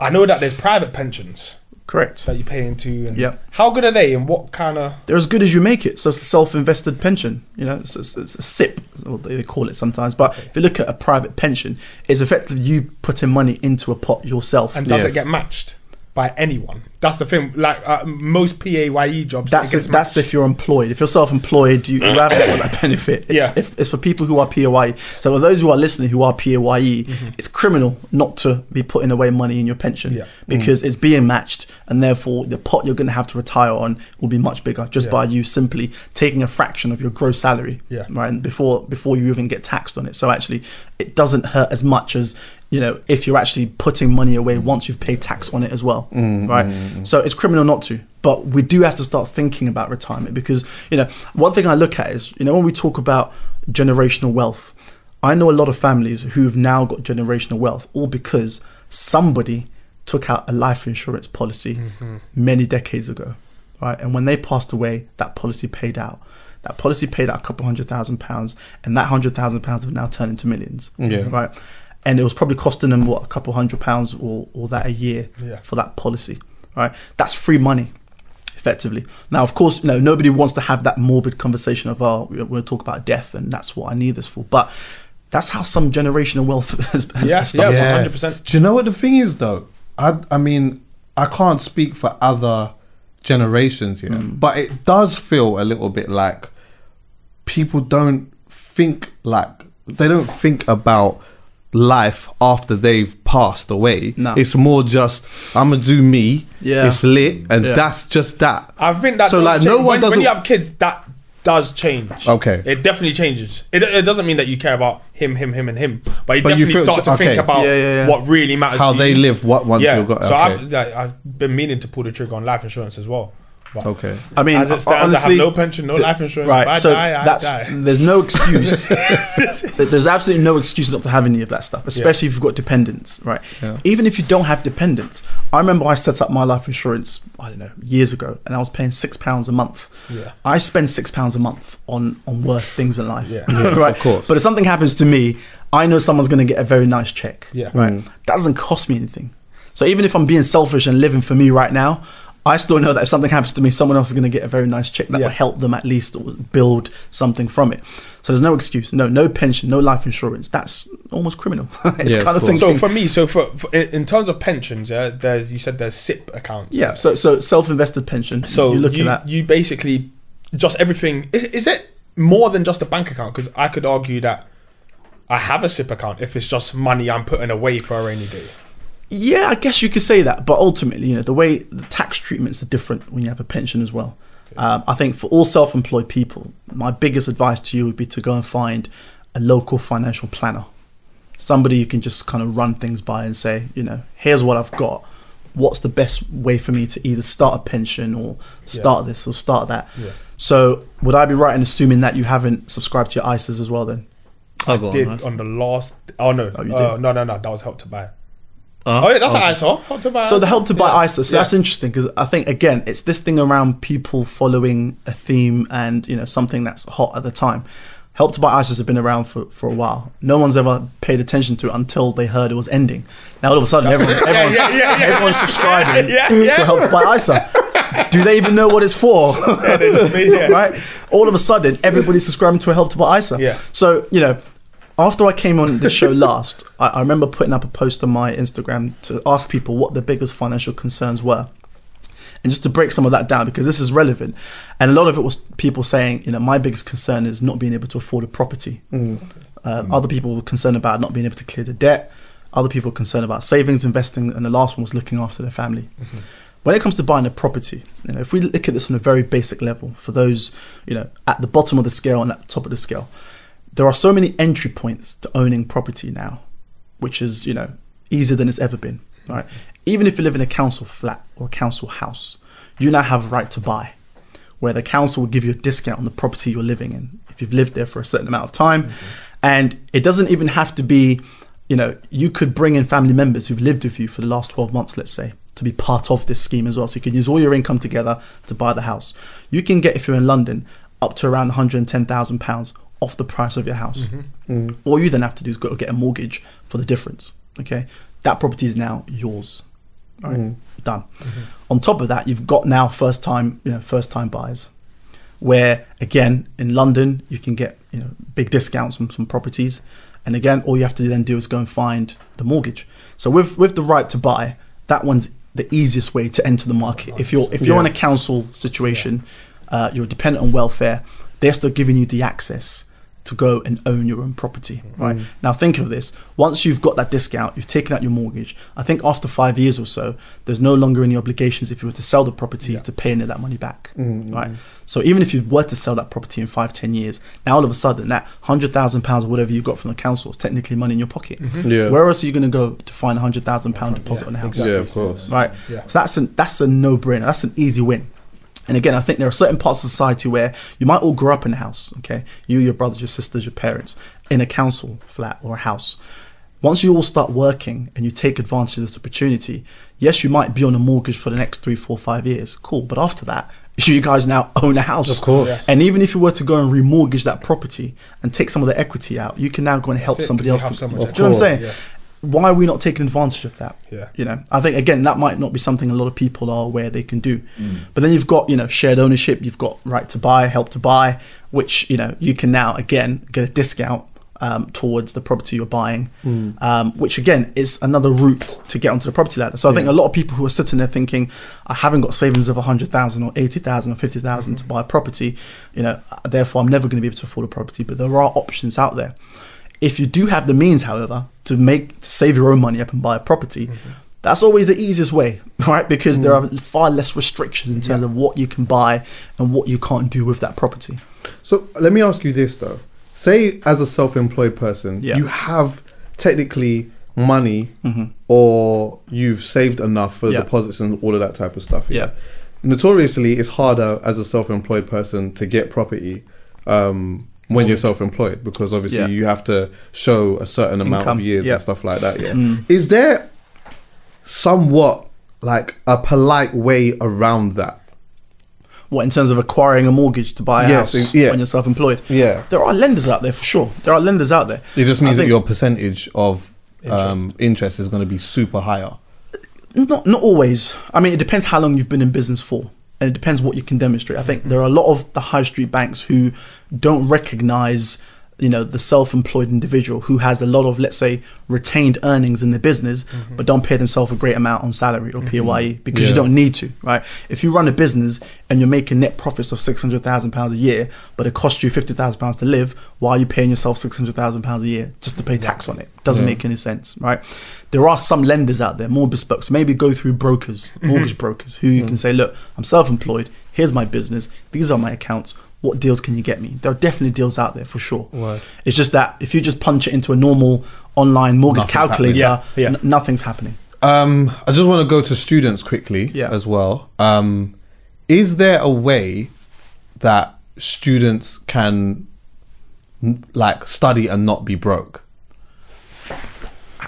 I know that there's private pensions Correct. that you pay into. And Yep. How good are they and what kind of They're as good as you make it. So it's a self-invested pension. You know, it's, it's, it's a SIPP, they call it sometimes. But if you look at a private pension, it's effectively you putting money into a pot yourself. and does Yes. it get matched by anyone? That's the thing. Like uh, most PAYE jobs, That's if, that's if you're employed. If you're self-employed, you, you have that, that benefit. It's, Yeah. if, it's for people who are PAYE. So for those who are listening who are PAYE, it's criminal not to be putting away money in your pension Mm-hmm. Yeah. because it's being matched, and therefore the pot you're going to have to retire on will be much bigger just Yeah. by you simply taking a fraction of your gross salary. Yeah. Right. And before before you even get taxed on it. So actually, it doesn't hurt as much as you know if you're actually putting money away once you've paid tax on it as well. Mm, right. Mm, mm. So it's criminal not to. But we do have to start thinking about retirement because you know one thing I look at is you know when we talk about generational wealth, I know a lot of families who've now got generational wealth all because somebody took out a life insurance policy mm-hmm. many decades ago, right? And when they passed away, that policy paid out. That policy paid out a couple hundred thousand pounds, and that hundred thousand pounds have now turned into millions, Yeah. right? And it was probably costing them what a couple hundred pounds or, or that a year Yeah. for that policy, right? That's free money effectively. Now, of course, you know, nobody wants to have that morbid conversation of, oh, we're going to talk about death and that's what I need this for. But that's how some generational wealth has, has Yeah, started. yeah. 100%. Do you know what the thing is though? I I mean, I can't speak for other generations here, mm. but it does feel a little bit like people don't think like they don't think about life after they've passed away. No. It's more just I'm gonna do me. Yeah. It's lit, and Yeah. that's just that. I think that So, like, change. no one when, when doesn't- you have kids, that does change. Okay. it definitely changes. It, it doesn't mean that you care about him, him, him, and him, but you But you definitely feel- start to okay. think about Yeah, yeah, yeah. what really matters. How to they you. live. What once Yeah, you've got. so okay. I've, I've been meaning to pull the trigger on life insurance as well. But okay. I mean, as it stands, honestly, I have no pension, no the- life insurance. Right, If I so die, I that's die. there's no excuse. there's absolutely no excuse not to have any of that stuff, especially if you've got dependents, right? Yeah. Even if you don't have dependents, I remember I set up my life insurance. I don't know years ago, and I was paying six pounds a month. Yeah. I spend six pounds a month on on worse things in life. Yeah. Yes, right. of course. But if something happens to me, I know someone's going to get a very nice check. Yeah. Right. Mm. That doesn't cost me anything. So even if I'm being selfish and living for me right now, I still know that if something happens to me, someone else is going to get a very nice check that Yeah. will help them at least build something from it. So there's no excuse. No, no pension, no life insurance. That's almost criminal. it's Yeah, kind of course. thinking. So for me, so for, for in in terms of pensions, yeah, there's you said there's SIPP accounts. yeah. So so self-invested pension. So you're looking you, at you basically just everything. Is, is it more than just a bank account? Because I could argue that I have a SIPP account if it's just money I'm putting away for a rainy day. Yeah, I guess you could say that, but ultimately, you know, the way the tax treatments are different when you have a pension as well. Um, I think for all self-employed people, my biggest advice to you would be to go and find a local financial planner, somebody you can just kind of run things by and say, you know, here's what I've got. What's the best way for me to either start a pension or start this or start that? Yeah. So, would I be right in assuming that you haven't subscribed to your ISAs as well? Then, I'll go Did on, right? on the last? Oh no, Oh, you uh, no, no, no. That was help to buy. Uh, Oh yeah, that's oh, what I. Help to buy. So the help to buy Yeah. ISA, so Yeah. that's interesting because I think again it's this thing around people following a theme and you know something that's hot at the time. Help to buy ISAs have been around for, for a while. No one's ever paid attention to it until they heard it was ending. Now all of a sudden everyone, everyone's, yeah, yeah, yeah. everyone's subscribing to Help to Buy ISA. Do they even know what it's for? Right? All of a sudden, everybody's subscribing to a Help to Buy ISA. Yeah. So, you know, after I came on the show last, I, I remember putting up a post on my Instagram to ask people what their biggest financial concerns were. And just to break some of that down, because this is relevant. And a lot of it was people saying, you know, my biggest concern is not being able to afford a property. Uh, Other people were concerned about not being able to clear the debt. Other people were concerned about savings, investing. And the last one was looking after their family. When it comes to buying a property, you know, if we look at this on a very basic level, for those, you know, at the bottom of the scale and at the top of the scale, there are so many entry points to owning property now, which is, you know, easier than it's ever been, right? Even if you live in a council flat or a council house, you now have a right to buy, where the council will give you a discount on the property you're living in if you've lived there for a certain amount of time. Mm-hmm. And it doesn't even have to be, you know, you could bring in family members who've lived with you for the last 12 months, let's say, to be part of this scheme as well. So you can use all your income together to buy the house. You can get, if you're in London, up to around £110,000 off the price of your house. Mm-hmm. Mm. All you then have to do is go get a mortgage for the difference. Okay, that property is now yours. Right, mm. done. Mm-hmm. On top of that, you've got now first time, you know, first time buyers, where again in London you can get you know big discounts on some properties, and again all you have to then do is go and find the mortgage. So with with the right to buy, that one's the easiest way to enter the market. If you're if you're in a council situation, uh, you're dependent on welfare, they're still giving you the access to go and own your own property, mm. right? Mm. Now think of this. Once you've got that discount, you've taken out your mortgage. I think after five years or so, there's no longer any obligations if you were to sell the property to pay any of that money back, mm, right? So even if you were to sell that property in five, ten years, now all of a sudden that hundred thousand pounds or whatever you got from the council is technically money in your pocket. Mm-hmm. Yeah. Where else are you going to go to find a hundred thousand pound deposit on a house? Yeah, of course. right? Yeah. So that's a that's a no brainer. That's an easy win. And again, I think there are certain parts of society where you might all grow up in a house. Okay, you, your brothers, your sisters, your parents, in a council flat or a house. Once you all start working and you take advantage of this opportunity, yes, you might be on a mortgage for the next three, four, five years. Cool, but after that, you guys now own a house. Of course. Yeah. And even if you were to go and remortgage that property and take some of the equity out, you can now go and help it, somebody 'cause else. you To, have so much do you know what I'm saying? Yeah. Why are we not taking advantage of that? Yeah. You know, I think again that might not be something a lot of people are aware they can do. Mm. But then you've got you know shared ownership, you've got right to buy, help to buy, which you know you can now again get a discount um, towards the property you're buying, um, which again is another route to get onto the property ladder. So I think a lot of people who are sitting there thinking, I haven't got savings of hundred thousand or eighty thousand or fifty to buy a property, you know, therefore I'm never going to be able to afford a property. But there are options out there. If you do have the means, however, to make to save your own money up and buy a property, mm-hmm. that's always the easiest way, right? Because there mm. are far less restrictions in terms of what you can buy and what you can't do with that property. So let me ask you this though. Say as a self-employed person, Yeah. you have technically money mm-hmm. or you've saved enough for Yeah. deposits and all of that type of stuff. Yeah. Notoriously, it's harder as a self-employed person to get property um, when you're self-employed because obviously Yeah. you have to show a certain amount Income, of years and stuff like that. Yeah. Mm. Is there somewhat like a polite way around that? What in terms of acquiring a mortgage to buy a Yes, house yeah. when you're self-employed? Yeah. There are lenders out there for sure. There are lenders out there. It just means that your percentage of um, interest is going to be super higher. Not not always. I mean, it depends how long you've been in business for, and it depends what you can demonstrate. I think there are a lot of the high street banks who don't recognize, you know, the self-employed individual who has a lot of, let's say, retained earnings in the business, mm-hmm. but don't pay themselves a great amount on salary or mm-hmm. PAYE because you don't need to, right? If you run a business and you're making net profits of six hundred thousand pounds a year, but it costs you fifty thousand pounds to live, why are you paying yourself six hundred thousand pounds a year just to pay tax on it? Doesn't Yeah. make any sense, right? There are some lenders out there, more bespoke. So maybe go through brokers, mortgage brokers, who you can say, look, I'm self-employed. Here's my business. These are my accounts. What deals can you get me? There are definitely deals out there for sure. Right. It's just that if you just punch it into a normal online mortgage Nothing's calculator. Yeah, yeah. n- nothing's happening. Um, I just want to go to students quickly Yeah. as well. Um, is there a way that students can like study and not be broke?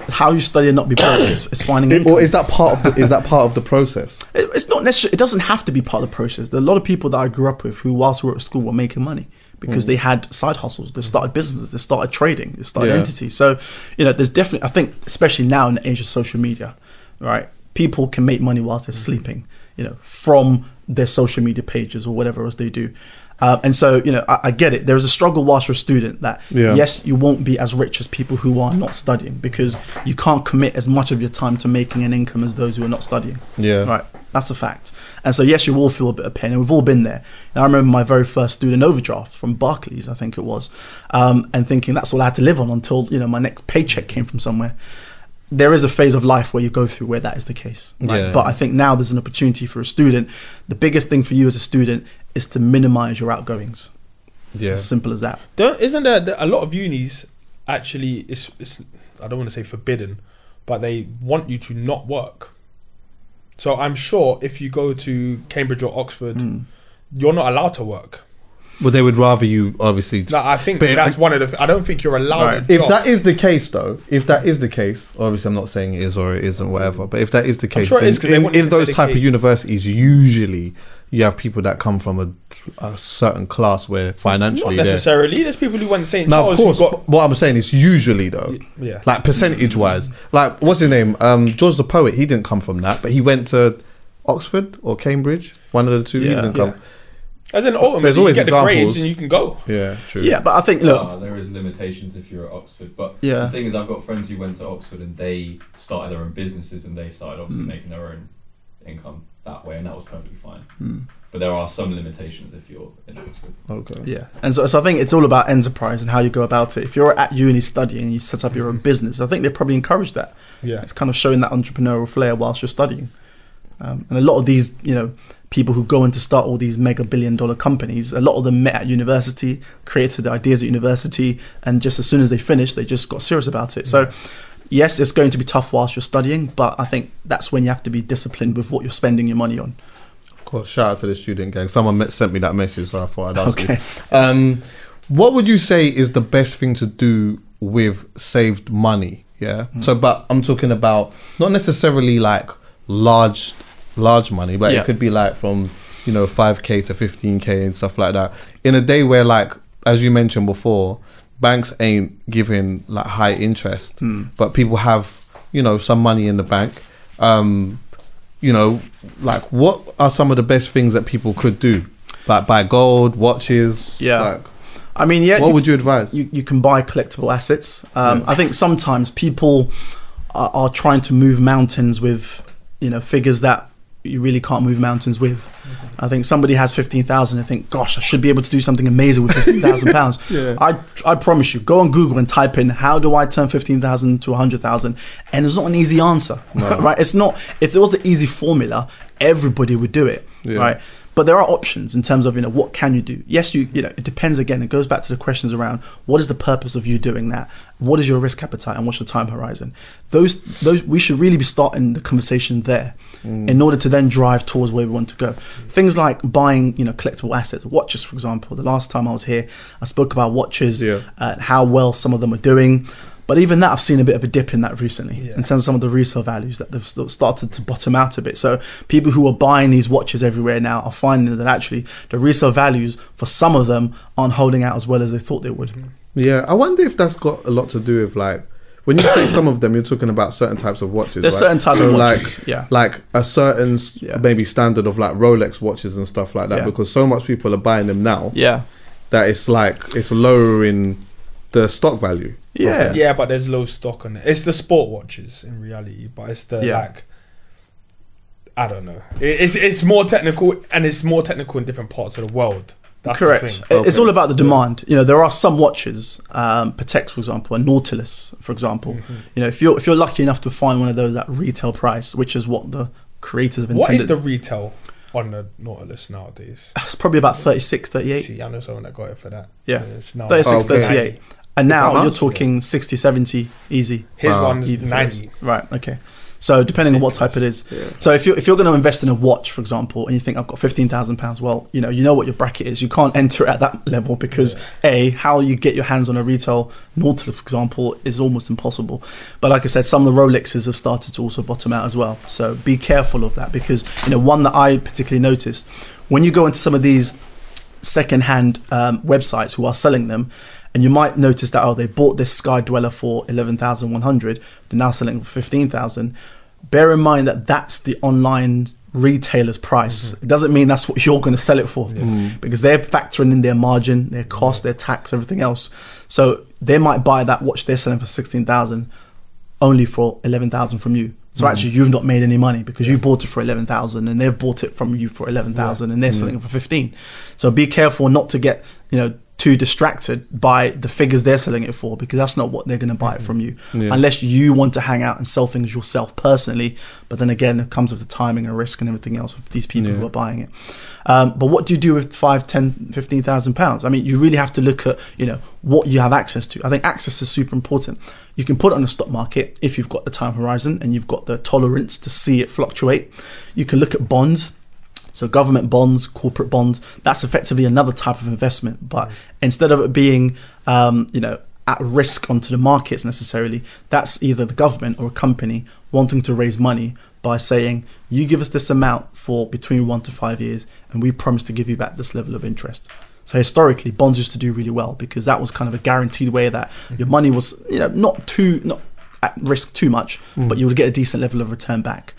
How you study and not be broke is, is finding It- income. or is that part of the, is that part of the process? It- It's not necessarily. It doesn't have to be part of the process. There are a lot of people that I grew up with who, whilst we were at school, were making money because hmm. they had side hustles. They started businesses. They started trading. They started Yeah. entities. So, you know, there's definitely. I think, especially now in the age of social media, right? People can make money whilst they're hmm. sleeping. You know, from their social media pages or whatever else they do. Uh, and so, you know, I, I get it. There's a struggle whilst you're a student that, Yeah. yes, you won't be as rich as people who are not studying because you can't commit as much of your time to making an income as those who are not studying. Yeah. Right. That's a fact. And so, yes, you will feel a bit of pain, and we've all been there. And I remember my very first student overdraft from Barclays, I think it was, um, and thinking that's all I had to live on until you know my next paycheck came from somewhere. There is a phase of life where you go through where that is the case. Right? Yeah. But I think now there's an opportunity for a student. The biggest thing for you as a student is to minimize your outgoings. Yeah. As simple as that. Don't, isn't there there- a lot of unis actually? It's, it's I don't want to say forbidden, but they want you to not work. So I'm sure if you go to Cambridge or Oxford, Mm. you're not allowed to work. But they would rather you obviously. No, I think But that's one of the. I don't think you're allowed. Right. if that is the case, though, if that is the case, obviously I'm not saying it is or it isn't, whatever. But if that is the case, sure is in, in those type of universities, usually you have people that come from a, a certain class where financially, they're- necessarily. There's people who went to St. No, Charles of course. got. what I'm saying is usually though, Yeah. like percentage wise, like what's his name? Um, George the poet. He didn't come from that, but he went to Oxford or Cambridge, one of the two. he didn't come. As in, ultimately, There's you always get the grades and you can go. Yeah, true. Yeah, but I think look, Ah, there is limitations if you're at Oxford, but Yeah. the thing is, I've got friends who went to Oxford and they started their own businesses and they started obviously Mm. making their own income that way, and that was perfectly fine. Mm. But there are some limitations if you're in Oxford. Okay. Yeah, and so, so I think it's all about enterprise and how you go about it. If you're at uni studying and you set up your own business, I think they probably encourage that. Yeah. It's kind of showing that entrepreneurial flair whilst you're studying. Um, and a lot of these, you know, people who go in to start all these mega billion dollar companies, a lot of them met at university, created the ideas at university, and just as soon as they finished, they just got serious about it. So, yes, it's going to be tough whilst you're studying, but I think that's when you have to be disciplined with what you're spending your money on. Of course. Shout out to the student gang. Someone met, sent me that message, so I thought I'd ask Okay. you. Um, what would you say is the best thing to do with saved money? Yeah. Hmm. So, but I'm talking about not necessarily like large, large money, but Yeah. it could be like from you know 5k to 15k and stuff like that. In a day where, like as you mentioned before, banks ain't giving like high interest, Hmm. but people have you know some money in the bank. Um, you know, like what are some of the best things that people could do? Like buy gold, watches. Yeah. Like, I mean, yeah, what you- would you advise? you, you can buy collectible assets. Um, Yeah. I think sometimes people are, are trying to move mountains with, you know, figures that you really can't move mountains with. I think somebody has fifteen thousand. I think, gosh, I should be able to do something amazing with fifteen thousand pounds. Yeah. I I promise you, go on Google and type in how do I turn fifteen thousand to hundred thousand, and it's not an easy answer, No. right? It's not. If there was the easy formula, everybody would do it, Yeah. right? But there are options in terms of you know what can you do. Yes, you you know it depends again. It goes back to the questions around what is the purpose of you doing that. What is your risk appetite and what's your time horizon? Those those we should really be starting the conversation there in order to then drive towards where we want to go. Things like buying you know collectible assets, watches for example. The last time I was here, I spoke about watches Yeah. uh, how well some of them are doing. But even that, I've seen a bit of a dip in that recently Yeah. in terms of some of the resale values that they've started to bottom out a bit. So people who are buying these watches everywhere now are finding that actually the resale values for some of them aren't holding out as well as they thought they would. Mm-hmm. Yeah, I wonder if that's got a lot to do with like when you say some of them, you're talking about certain types of watches. There's right? certain types So of like, watches. yeah. like a certain Yeah. maybe standard of like Rolex watches and stuff like that, Yeah. because so much people are buying them now Yeah. that it's like it's lowering the stock value. Of Yeah. them. Yeah, but there's low stock on it. It's the sport watches in reality, but it's the Yeah. like. I don't know. It's it's more technical and it's more technical in different parts of the world. That's Correct. The thing. It- It's all about the demand. You know, there are some watches, um, Patek, for example, and Nautilus, for example. Mm-hmm. You know, if you're if you're lucky enough to find one of those at retail price, which is what the creators have What intended, What is the retail on the Nautilus nowadays? it's probably about 36, 38. See, I know someone that got it for that. Yeah. It's now 36, Okay. 38. And now you're talking 60, 70 easy. His Wow. one's Even ninety. this. Right. Okay. So depending on what type it is. Yeah. So if you're if you're going to invest in a watch, for example, and you think I've got fifteen thousand pounds, well, you know you know what your bracket is. You can't enter it at that level because a how you get your hands on a retail Nautilus, for example, is almost impossible. But like I said, some of the Rolexes have started to also bottom out as well. So be careful of that because you know one that I particularly noticed when you go into some of these second-hand um, websites who are selling them, and you might notice that oh they bought this Sky Dweller for eleven thousand one hundred, they're now selling for fifteen thousand. Bear in mind that that's the online retailer's price. Mm-hmm. It doesn't mean that's what you're going to sell it for mm. because they're factoring in their margin, their cost, their tax, everything else. So they might buy that watch they're selling for sixteen thousand only for 11,000 from you. So mm. actually you've not made any money because you bought it for 11,000 and they've bought it from you for 11,000 and they're mm. selling it for 15. So be careful not to get, you know, too distracted by the figures they're selling it for because that's not what they're going to buy it from you Yeah. unless you want to hang out and sell things yourself personally but then again it comes with the timing and risk and everything else with these people Yeah. who are buying it um, but what do you do with five, ten, fifteen thousand pounds? I mean, you really have to look at you know what you have access to. I think access is super important. You can put it on the stock market if you've got the time horizon and you've got the tolerance to see it fluctuate. You can look at bonds. So government bonds, corporate bonds, that's effectively another type of investment. But instead of it being, um, you know, at risk onto the markets necessarily, that's either the government or a company wanting to raise money by saying, you give us this amount for between one to five years, and we promise to give you back this level of interest. So historically, bonds used to do really well because that was kind of a guaranteed way that your money was, you know, not too not at risk too much, but you would get a decent level of return back.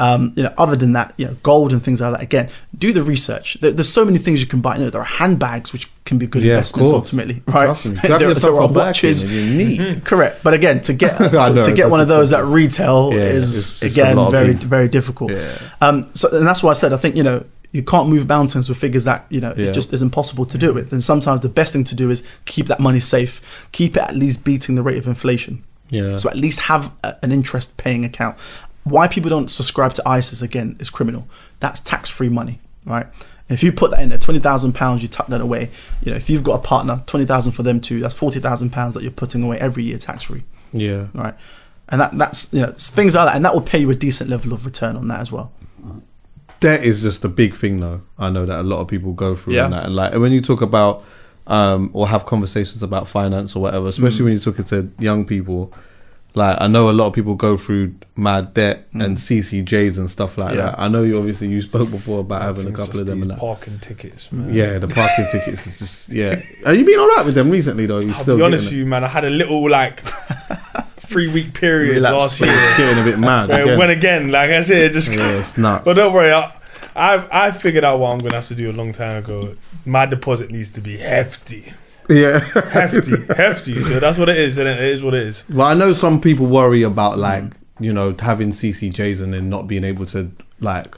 Um, you know, other than that, you know, gold and things like that. Again, do the research. There, there's so many things you can buy. You know, there are handbags which can be good Yeah, investments ultimately, right? There, there are watches. you're. Correct, but again, to get to, know, to get one of those at retail Yeah, is again very very difficult. Yeah. Um, so and that's why I said I think you know you can't move mountains with figures that you know Yeah. it just is impossible to do it with. And sometimes the best thing to do is keep that money safe, keep it at least beating the rate of inflation. Yeah. So at least have a, an interest paying account. Why people don't subscribe to ISAs again is criminal. That's tax free money, right? If you put that in there, twenty thousand pounds, you tuck that away. You know, if you've got a partner, twenty thousand for them too. That's forty thousand pounds that you're putting away every year tax free, yeah. right? And that that's you know things like that, and that will pay you a decent level of return on that as well. Debt is just a big thing, though. I know that a lot of people go through Yeah. and that. And like when you talk about um, or have conversations about finance or whatever, especially when you talk to young people, like I know a lot of people go through mad debt hmm. and CCJs and stuff like Yeah. that. I know you obviously you spoke before about having a couple just of them these and that. parking tickets, mm, man. Yeah, the parking tickets is just yeah. Are you been all right with them recently though? You I'll still be honest with you, man. I had a little like three week period Relapse. last year. it? getting a bit mad. where it again. went again, like I said, just. yeah, it's nuts. But don't worry, I, I I figured out what I'm gonna have to do a long time ago. My deposit needs to be hefty, yeah. hefty, hefty. So that's what it is, and it is what it is. Well, I know some people worry about like you know having CCJs and then not being able to like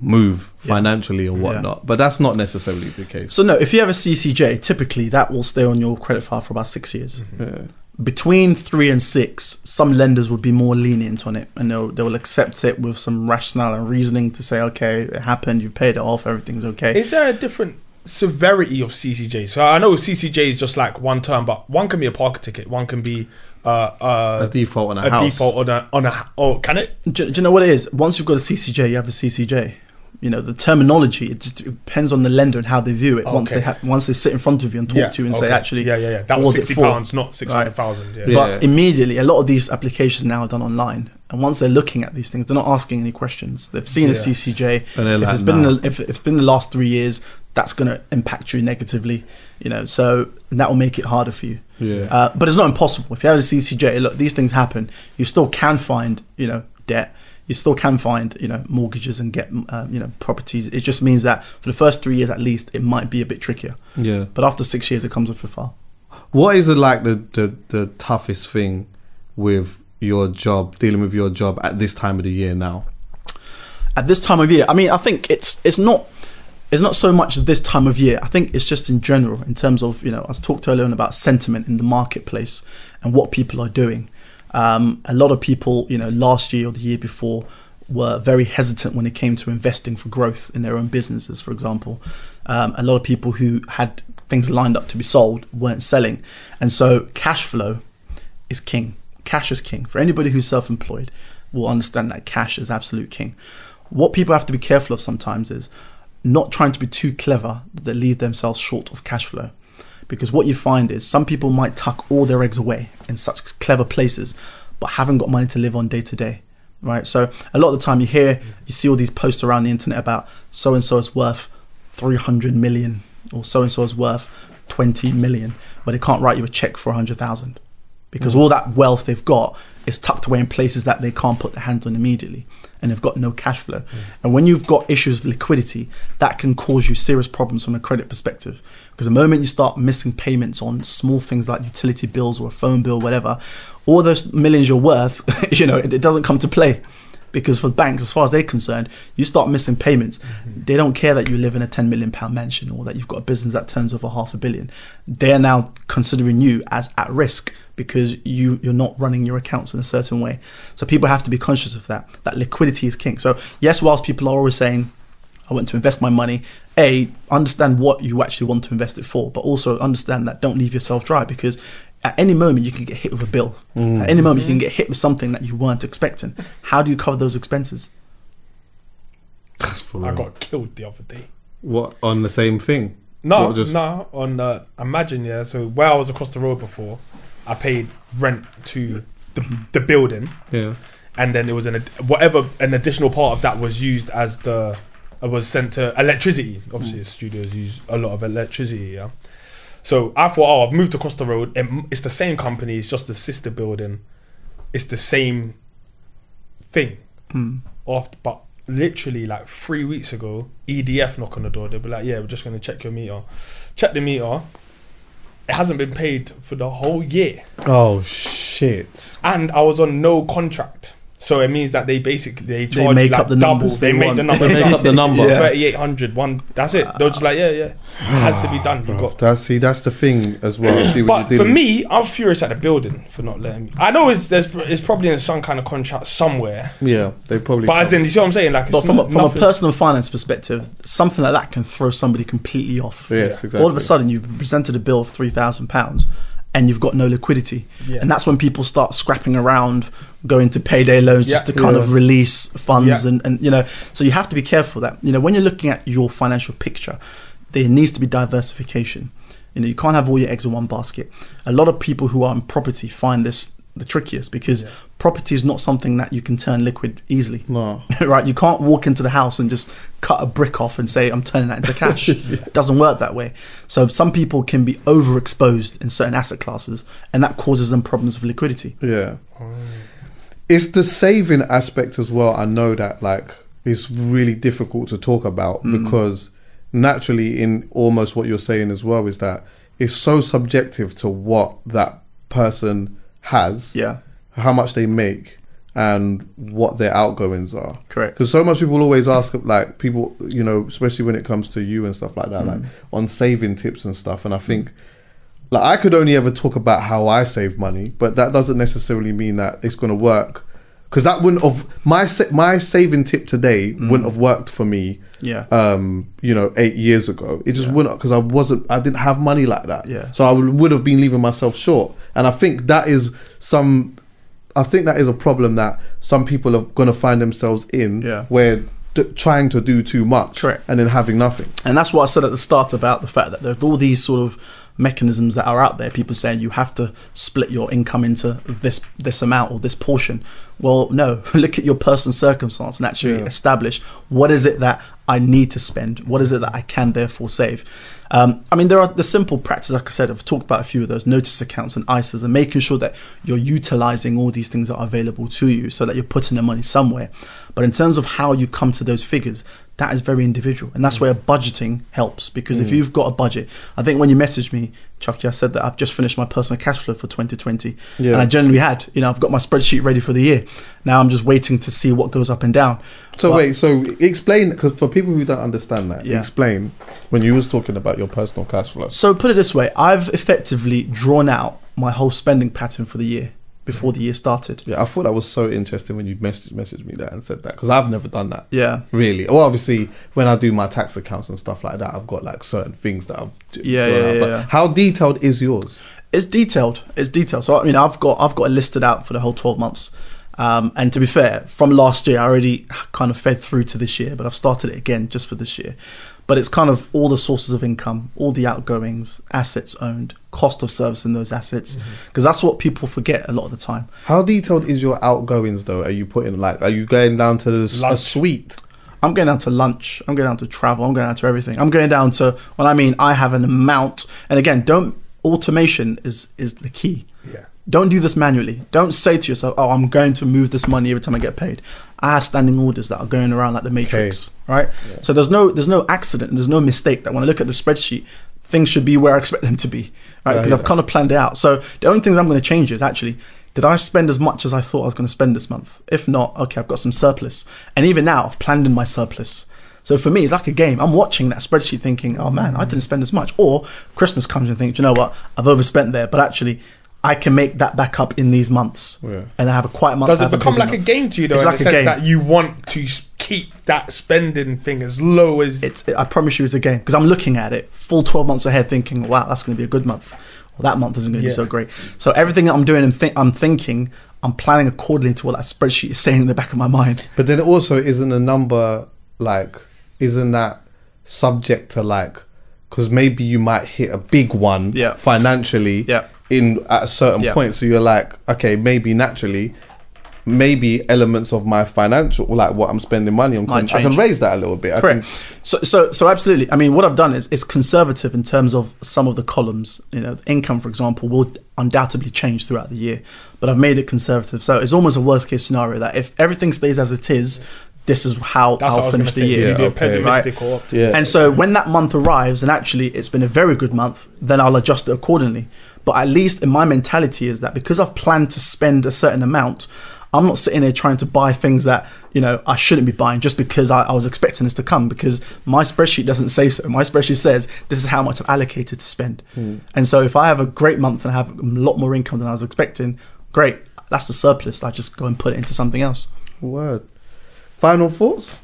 move Yeah. financially or whatnot, but that's not necessarily the case. So no, if you have a CCJ, typically that will stay on your credit file for about six years. Mm-hmm. Yeah. Between three and six, some lenders would be more lenient on it, and they'll they will accept it with some rationale and reasoning to say, okay, it happened, you paid it off, everything's okay. Is there a different severity of CCJ? So I know CCJ is just like one term, but one can be a parking ticket, one can be uh, A uh, default on a, a house. default on a on a. Oh, can it? do, do you know what it is? Once you've got a CCJ, you have a CCJ. You know the terminology. It just depends on the lender and how they view it. Once they ha- once they sit in front of you and talk to you and say, actually, yeah, yeah, yeah. That what was was it sixty for? pounds, not six hundred thousand. Yeah. Yeah. But immediately, a lot of these applications now are done online, and once they're looking at these things, they're not asking any questions. They've seen a CCJ. And they're if like, it's been nah. in the, if it's been the last three years, that's going to impact you negatively. You know, so that will make it harder for you. Yeah. Uh, but it's not impossible. If you have a CCJ, look, these things happen. You still can find, you know, debt. You still can find, you know, mortgages and get, um, you know, properties. It just means that for the first three years at least, it might be a bit trickier. yeah. But after six years, it comes with a file. What is it like the, the the toughest thing with your job, dealing with your job at this time of the year now? at this time of year. I mean, I think it's it's not it's not so much this time of year. I think it's just in general in terms of you know I was talked earlier on about sentiment in the marketplace and what people are doing. Um, a lot of people, you know, last year or the year before were very hesitant when it came to investing for growth in their own businesses. For example, um, a lot of people who had things lined up to be sold weren't selling, and so cash flow is king. Cash is king for anybody who's self-employed. Will understand that cash is absolute king what people have to be careful of sometimes is not trying to be too clever that they leave themselves short of cash flow. Because what you find is some people might tuck all their eggs away in such clever places, but haven't got money to live on day to day. Right. So a lot of the time you hear, you see all these posts around the internet about so and so is worth 300 million or so and so is worth 20 million, but they can't write you a check for 100,000 because mm. all that wealth they've got is tucked away in places that they can't put their hands on immediately and they've got no cash flow. And when you've got issues of liquidity, that can cause you serious problems from a credit perspective. Because the moment you start missing payments on small things like utility bills or a phone bill, whatever, all those millions you're worth, you know, it, it doesn't come to play. Because for banks, as far as they're concerned, you start missing payments. Mm-hmm. They don't care that you live in a 10 million pound mansion or that you've got a business that turns over half a billion. They're now considering you as at risk because you you're not running your accounts in a certain way. So people have to be conscious of that. That liquidity is king. So yes, whilst people are always saying, I want to invest my money. A, understand what you actually want to invest it for, but also understand that don't leave yourself dry because at any moment you can get hit with a bill. At any moment you can get hit with something that you weren't expecting. How do you cover those expenses? That's for I got killed the other day. What on the same thing? No, What, just- no. On uh, imagine yeah. So where I was across the road before, I paid rent to the the building, Yeah. and then there was an ad- whatever an additional part of that was used as the uh, was sent to electricity. Obviously, studios use a lot of electricity. Yeah. So I thought, oh, I've moved across the road. It, it's the same company. It's just the sister building. It's the same thing. Hmm. After, but literally like three weeks ago, EDF knock on the door. They'll be like, "Yeah, we're just gonna check your meter." Check the meter. It hasn't been paid for the whole year, Oh shit. and I was on no contract. So it means that they basically they charge make you like up the double. numbers They, they make want. the number. They make up the number. Yeah. Thirty eight hundred one. That's it. They're just like, yeah, yeah, it has to be done. You Bruv, got. that's see that's the thing as well. See what But you for did. me, I'm furious at the building for not letting me. I know it's there's it's probably in some kind of contract somewhere. yeah, they probably. But as in, you see what I'm saying? Like, it's But from a, not- from a nothing- personal finance perspective, something like that can throw somebody completely off. yes, exactly. All of a sudden, you've been presented a bill of three thousand pounds, and you've got no liquidity, Yeah. and that's when people start scrapping around, going to payday loans just to kind Yeah. of release funds, Yeah. and, and you know, so you have to be careful that you know when you're looking at your financial picture, there needs to be diversification. You know, you can't have all your eggs in one basket. A lot of people who are in property find this the trickiest because Yeah. property is not something that you can turn liquid easily no. right? You can't walk into the house and just cut a brick off and say, I'm turning that into cash. It doesn't work that way. So some people can be overexposed in certain asset classes, and that causes them problems with liquidity. Yeah. Oh. It's the saving aspect as well. I know that like it's really difficult to talk about mm. because naturally in almost what you're saying as well is that it's so subjective to what that person has, Yeah, how much they make and what their outgoings are. correct. Because so much people always ask, like people, you know, especially when it comes to you and stuff like that, like mm. on saving tips and stuff. And I think, like, I could only ever talk about how I save money, but that doesn't necessarily mean that it's going to work. Because that wouldn't have my my saving tip today wouldn't have worked for me. Yeah. Um, you know, eight years ago, it just wouldn't because I wasn't, I didn't have money like that. Yeah. So I would, would have been leaving myself short, and I think that is some I think that is a problem that some people are going to find themselves in, Yeah. where d- trying to do too much, Correct. and then having nothing. And that's what I said at the start about the fact that there's all these sort of mechanisms that are out there. People saying you have to split your income into this this amount or this portion. Well, no. Look at your personal circumstance and actually Yeah. establish what is it that I need to spend. What is it that I can therefore save. Um, I mean, there are the simple practices, like I said, I've talked about a few of those notice accounts and ISAs, and making sure that you're utilizing all these things that are available to you so that you're putting the money somewhere. But in terms of how you come to those figures, that is very individual. And that's mm. where budgeting helps because if mm. you've got a budget, I think when you messaged me, Chuckie, I said that I've just finished my personal cash flow for 2020. Yeah. And I generally had, you know, I've got my spreadsheet ready for the year. Now I'm just waiting to see what goes up and down. So But- wait, so explain because for people who don't understand that, Yeah. explain when you was talking about your personal cash flow. So put it this way, I've effectively drawn out my whole spending pattern for the year before the year started. Yeah, I thought that was so interesting when you messaged messaged me that and said that because I've never done that. Yeah. Really? Well, obviously, when I do my tax accounts and stuff like that, I've got like certain things that I've Yeah, yeah, out. yeah, But yeah. how detailed is yours? It's detailed. It's detailed. So I mean, I've got I've got it listed out for the whole twelve months. Um, and to be fair, from last year, I already kind of fed through to this year, but I've started it again just for this year. But it's kind of all the sources of income, all the outgoings, assets owned, cost of servicing those assets, mm-hmm. because that's what people forget a lot of the time. How detailed is your outgoings though? Are you putting like, are you going down to the, a suite? I'm going down to lunch. I'm going down to travel. I'm going down to everything. I'm going down to well, I mean I have an amount. And again, don't automation is is the key. Yeah. Don't do this manually. Don't say to yourself, "Oh, I'm going to move this money every time I get paid." I have standing orders that are going around like the matrix, right? So there's no there's no accident. There's no mistake that when I look at the spreadsheet, things should be where I expect them to be, right? Because yeah. I've kind of planned it out. So the only things I'm going to change is actually. Did I spend as much as I thought I was going to spend this month? If not, okay, I've got some surplus. And even now, I've planned in my surplus. So for me, it's like a game. I'm watching that spreadsheet thinking, oh man, I didn't spend as much. Or Christmas comes and think, "Do you know what? I've overspent there, but actually, I can make that back up in these months. Yeah. And I have a quiet month. Does I it become busy like a game to you though? It's in like the a sense game. that you want to keep that spending thing as low as It's, I promise you, it's a game because I'm looking at it full 12 months ahead, thinking, wow, that's going to be a good month. Or that month isn't going to Yeah. be so great. So everything that I'm doing and think I'm thinking, I'm planning accordingly to what that spreadsheet is saying in the back of my mind. But then also, isn't a number like, isn't that subject to like, because maybe you might hit a big one Yeah. financially Yeah. In at a certain Yeah. point. So you're like, okay, maybe naturally, maybe elements of my financial, like what I'm spending money on, can, I can raise that a little bit. I Correct. can- So, so, so absolutely. I mean, what I've done is is conservative in terms of some of the columns. You know, income, for example, will undoubtedly change throughout the year, but I've made it conservative. So it's almost a worst case scenario that if everything stays as it is, this is how that's I I'll finish the say. year. Do you be Yeah, okay. pessimistic or optimistic? Yeah. And so when that month arrives and actually it's been a very good month, then I'll adjust it accordingly. But at least in my mentality is that because I've planned to spend a certain amount, I'm not sitting there trying to buy things that, you know, I shouldn't be buying just because I, I was expecting this to come because my spreadsheet doesn't say so. My spreadsheet says this is how much I've allocated to spend. Hmm. And so if I have a great month and I have a lot more income than I was expecting, great. That's the surplus. I just go and put it into something else. Word. Final thoughts?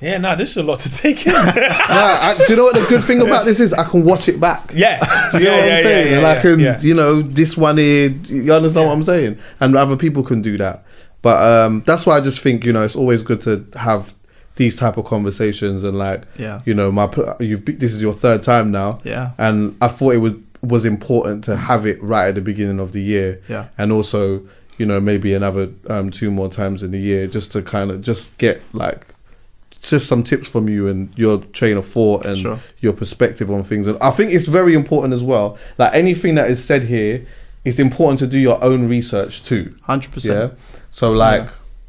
Yeah, no, this is a lot to take in. nah, I, do you know what the good thing about this is? I can watch it back. yeah, Do you know yeah, what I'm saying? yeah, and I can, yeah. you know, this one here. You understand what I'm saying? And other people can do that. But um, that's why I just think you know it's always good to have these type of conversations and like Yeah. you know my you've be- this is your third time now Yeah. and I thought it was was important to have it right at the beginning of the year Yeah. and also you know maybe another um, two more times in the year just to kind of just get like just some tips from you and your train of thought and Sure. your perspective on things and I think it's very important as well like anything that is said here it's important to do your own research too 100%. yeah so like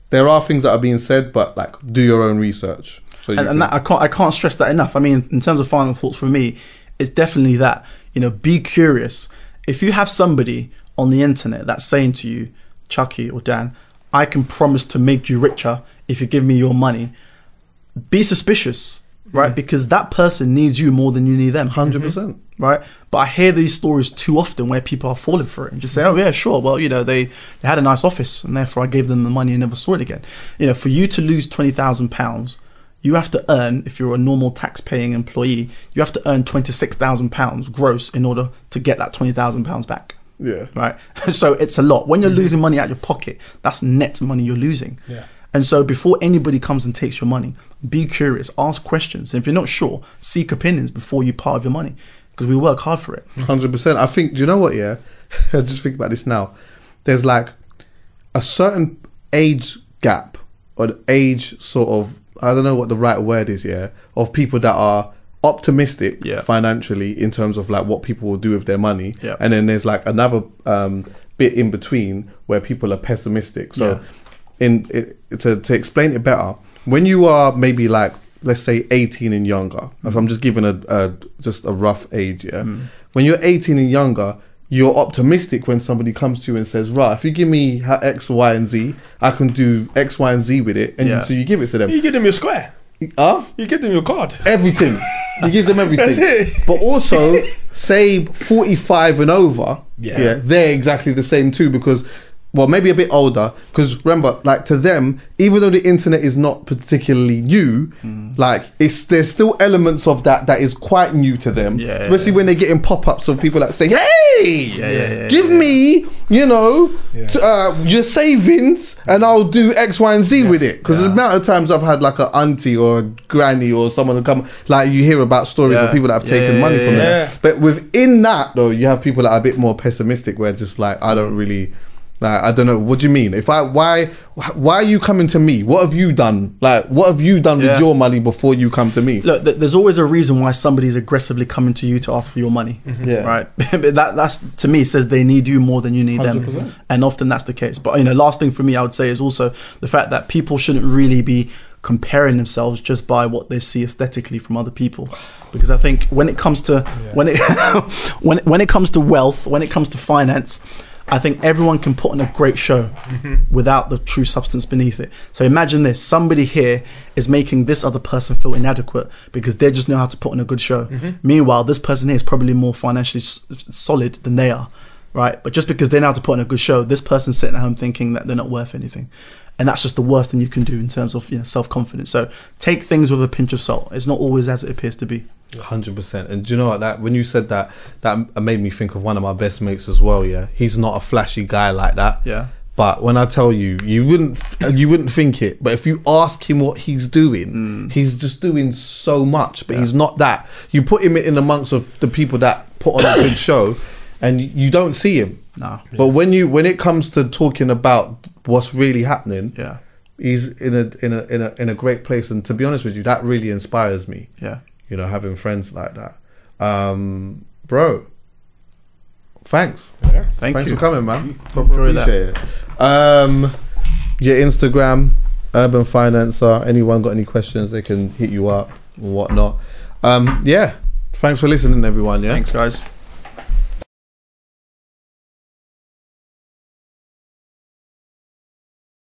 there are things that are being said but like do your own research so and, and that, I can't I can't stress that enough. I mean, in terms of final thoughts for me, it's definitely that you know, be curious. If you have somebody on the internet that's saying to you, Chuckie or Dan, I can promise to make you richer if you give me your money, be suspicious, right? Mm. Because that person needs you more than you need them 100% mm-hmm. right? But I hear these stories too often where people are falling for it and just say, mm. "Oh yeah, sure. Well, you know, they, they had a nice office, and therefore I gave them the money and never saw it again." You know, for you to lose twenty thousand pounds, you have to earn, if you're a normal tax-paying employee, you have to earn twenty-six thousand pounds gross in order to get that twenty thousand pounds back. yeah Right, so it's a lot. When you're mm-hmm. losing money out of your pocket, that's net money you're losing. Yeah. And so before anybody comes and takes your money, be curious, ask questions. And if you're not sure, seek opinions before you part of your money. because we work hard for it. Hundred percent. I think. Do you know what? Yeah, I just think about this now. There's like a certain age gap or age sort of. I don't know what the right word is. Yeah, of people that are optimistic Yeah. financially in terms of like what people will do with their money. Yeah. And then there's like another um, bit in between where people are pessimistic. So, Yeah. in it, to to explain it better, when you are maybe like let's say 18 and younger, so I'm just giving a, a just a rough age, yeah. Mm. When you're 18 and younger, you're optimistic when somebody comes to you and says, "Right, if you give me X, Y, and Z, I can do X, Y, and Z with it," and Yeah. so you give it to them. You give them your square. Huh? You give them your card. everything. You give them everything. That's it. But also, say 45 and over, Yeah. yeah. they're exactly the same too because, well, maybe a bit older. Because remember, like to them, even though the internet is not particularly new, like it's there's still elements of that that is quite new to them. Yeah, especially when they're getting pop ups of people that say, "Hey, yeah, yeah, give me, you know, Yeah. t- uh, your savings, and I'll do X, Y, and Z with it." Because the amount of times I've had like an auntie or a granny or someone to come, like you hear about stories Yeah. of people that have Yeah, taken yeah, money from yeah. them. But within that, though, you have people that are a bit more pessimistic, where just like I don't really. Like, I don't know. What do you mean? If I why why are you coming to me? What have you done? Like what have you done Yeah. with your money before you come to me? Look, th- there's always a reason why somebody's aggressively coming to you to ask for your money. Mm-hmm. Yeah. Right. But that that's to me says they need you more than you need them, 100%. and often that's the case. But you know, last thing for me, I would say is also the fact that people shouldn't really be comparing themselves just by what they see aesthetically from other people, because I think when it comes to when it when when it comes to wealth, when it comes to finance. I think everyone can put on a great show mm-hmm. without the true substance beneath it. So imagine this: somebody here is making this other person feel inadequate because they just know how to put on a good show. Mm-hmm. Meanwhile, this person here is probably more financially s- solid than they are, right? But just because they know how to put on a good show, this person's sitting at home thinking that they're not worth anything, and that's just the worst thing you can do in terms of you know, self confidence. So take things with a pinch of salt. It's not always as it appears to be. Hundred percent. And do you know what? That when you said that, that made me think of one of my best mates as well. Yeah, he's not a flashy guy like that. Yeah. But when I tell you, you wouldn't, uh, you wouldn't think it. But if you ask him what he's doing, mm. he's just doing so much. But he's not that. You put him in amongst of the people that put on a good show, and you don't see him. No. But when you, when it comes to talking about what's really happening, Yeah. he's in a in a in a in a great place. And to be honest with you, that really inspires me Yeah. You know, having friends like that. Um, bro, thanks. Yeah. Thank thanks you. for coming, man. Enjoy Proper that. it. Um, your Instagram, Urban Financier. Anyone got any questions? They can hit you up or whatnot. Um, yeah. Thanks for listening, everyone. Yeah. Thanks, guys.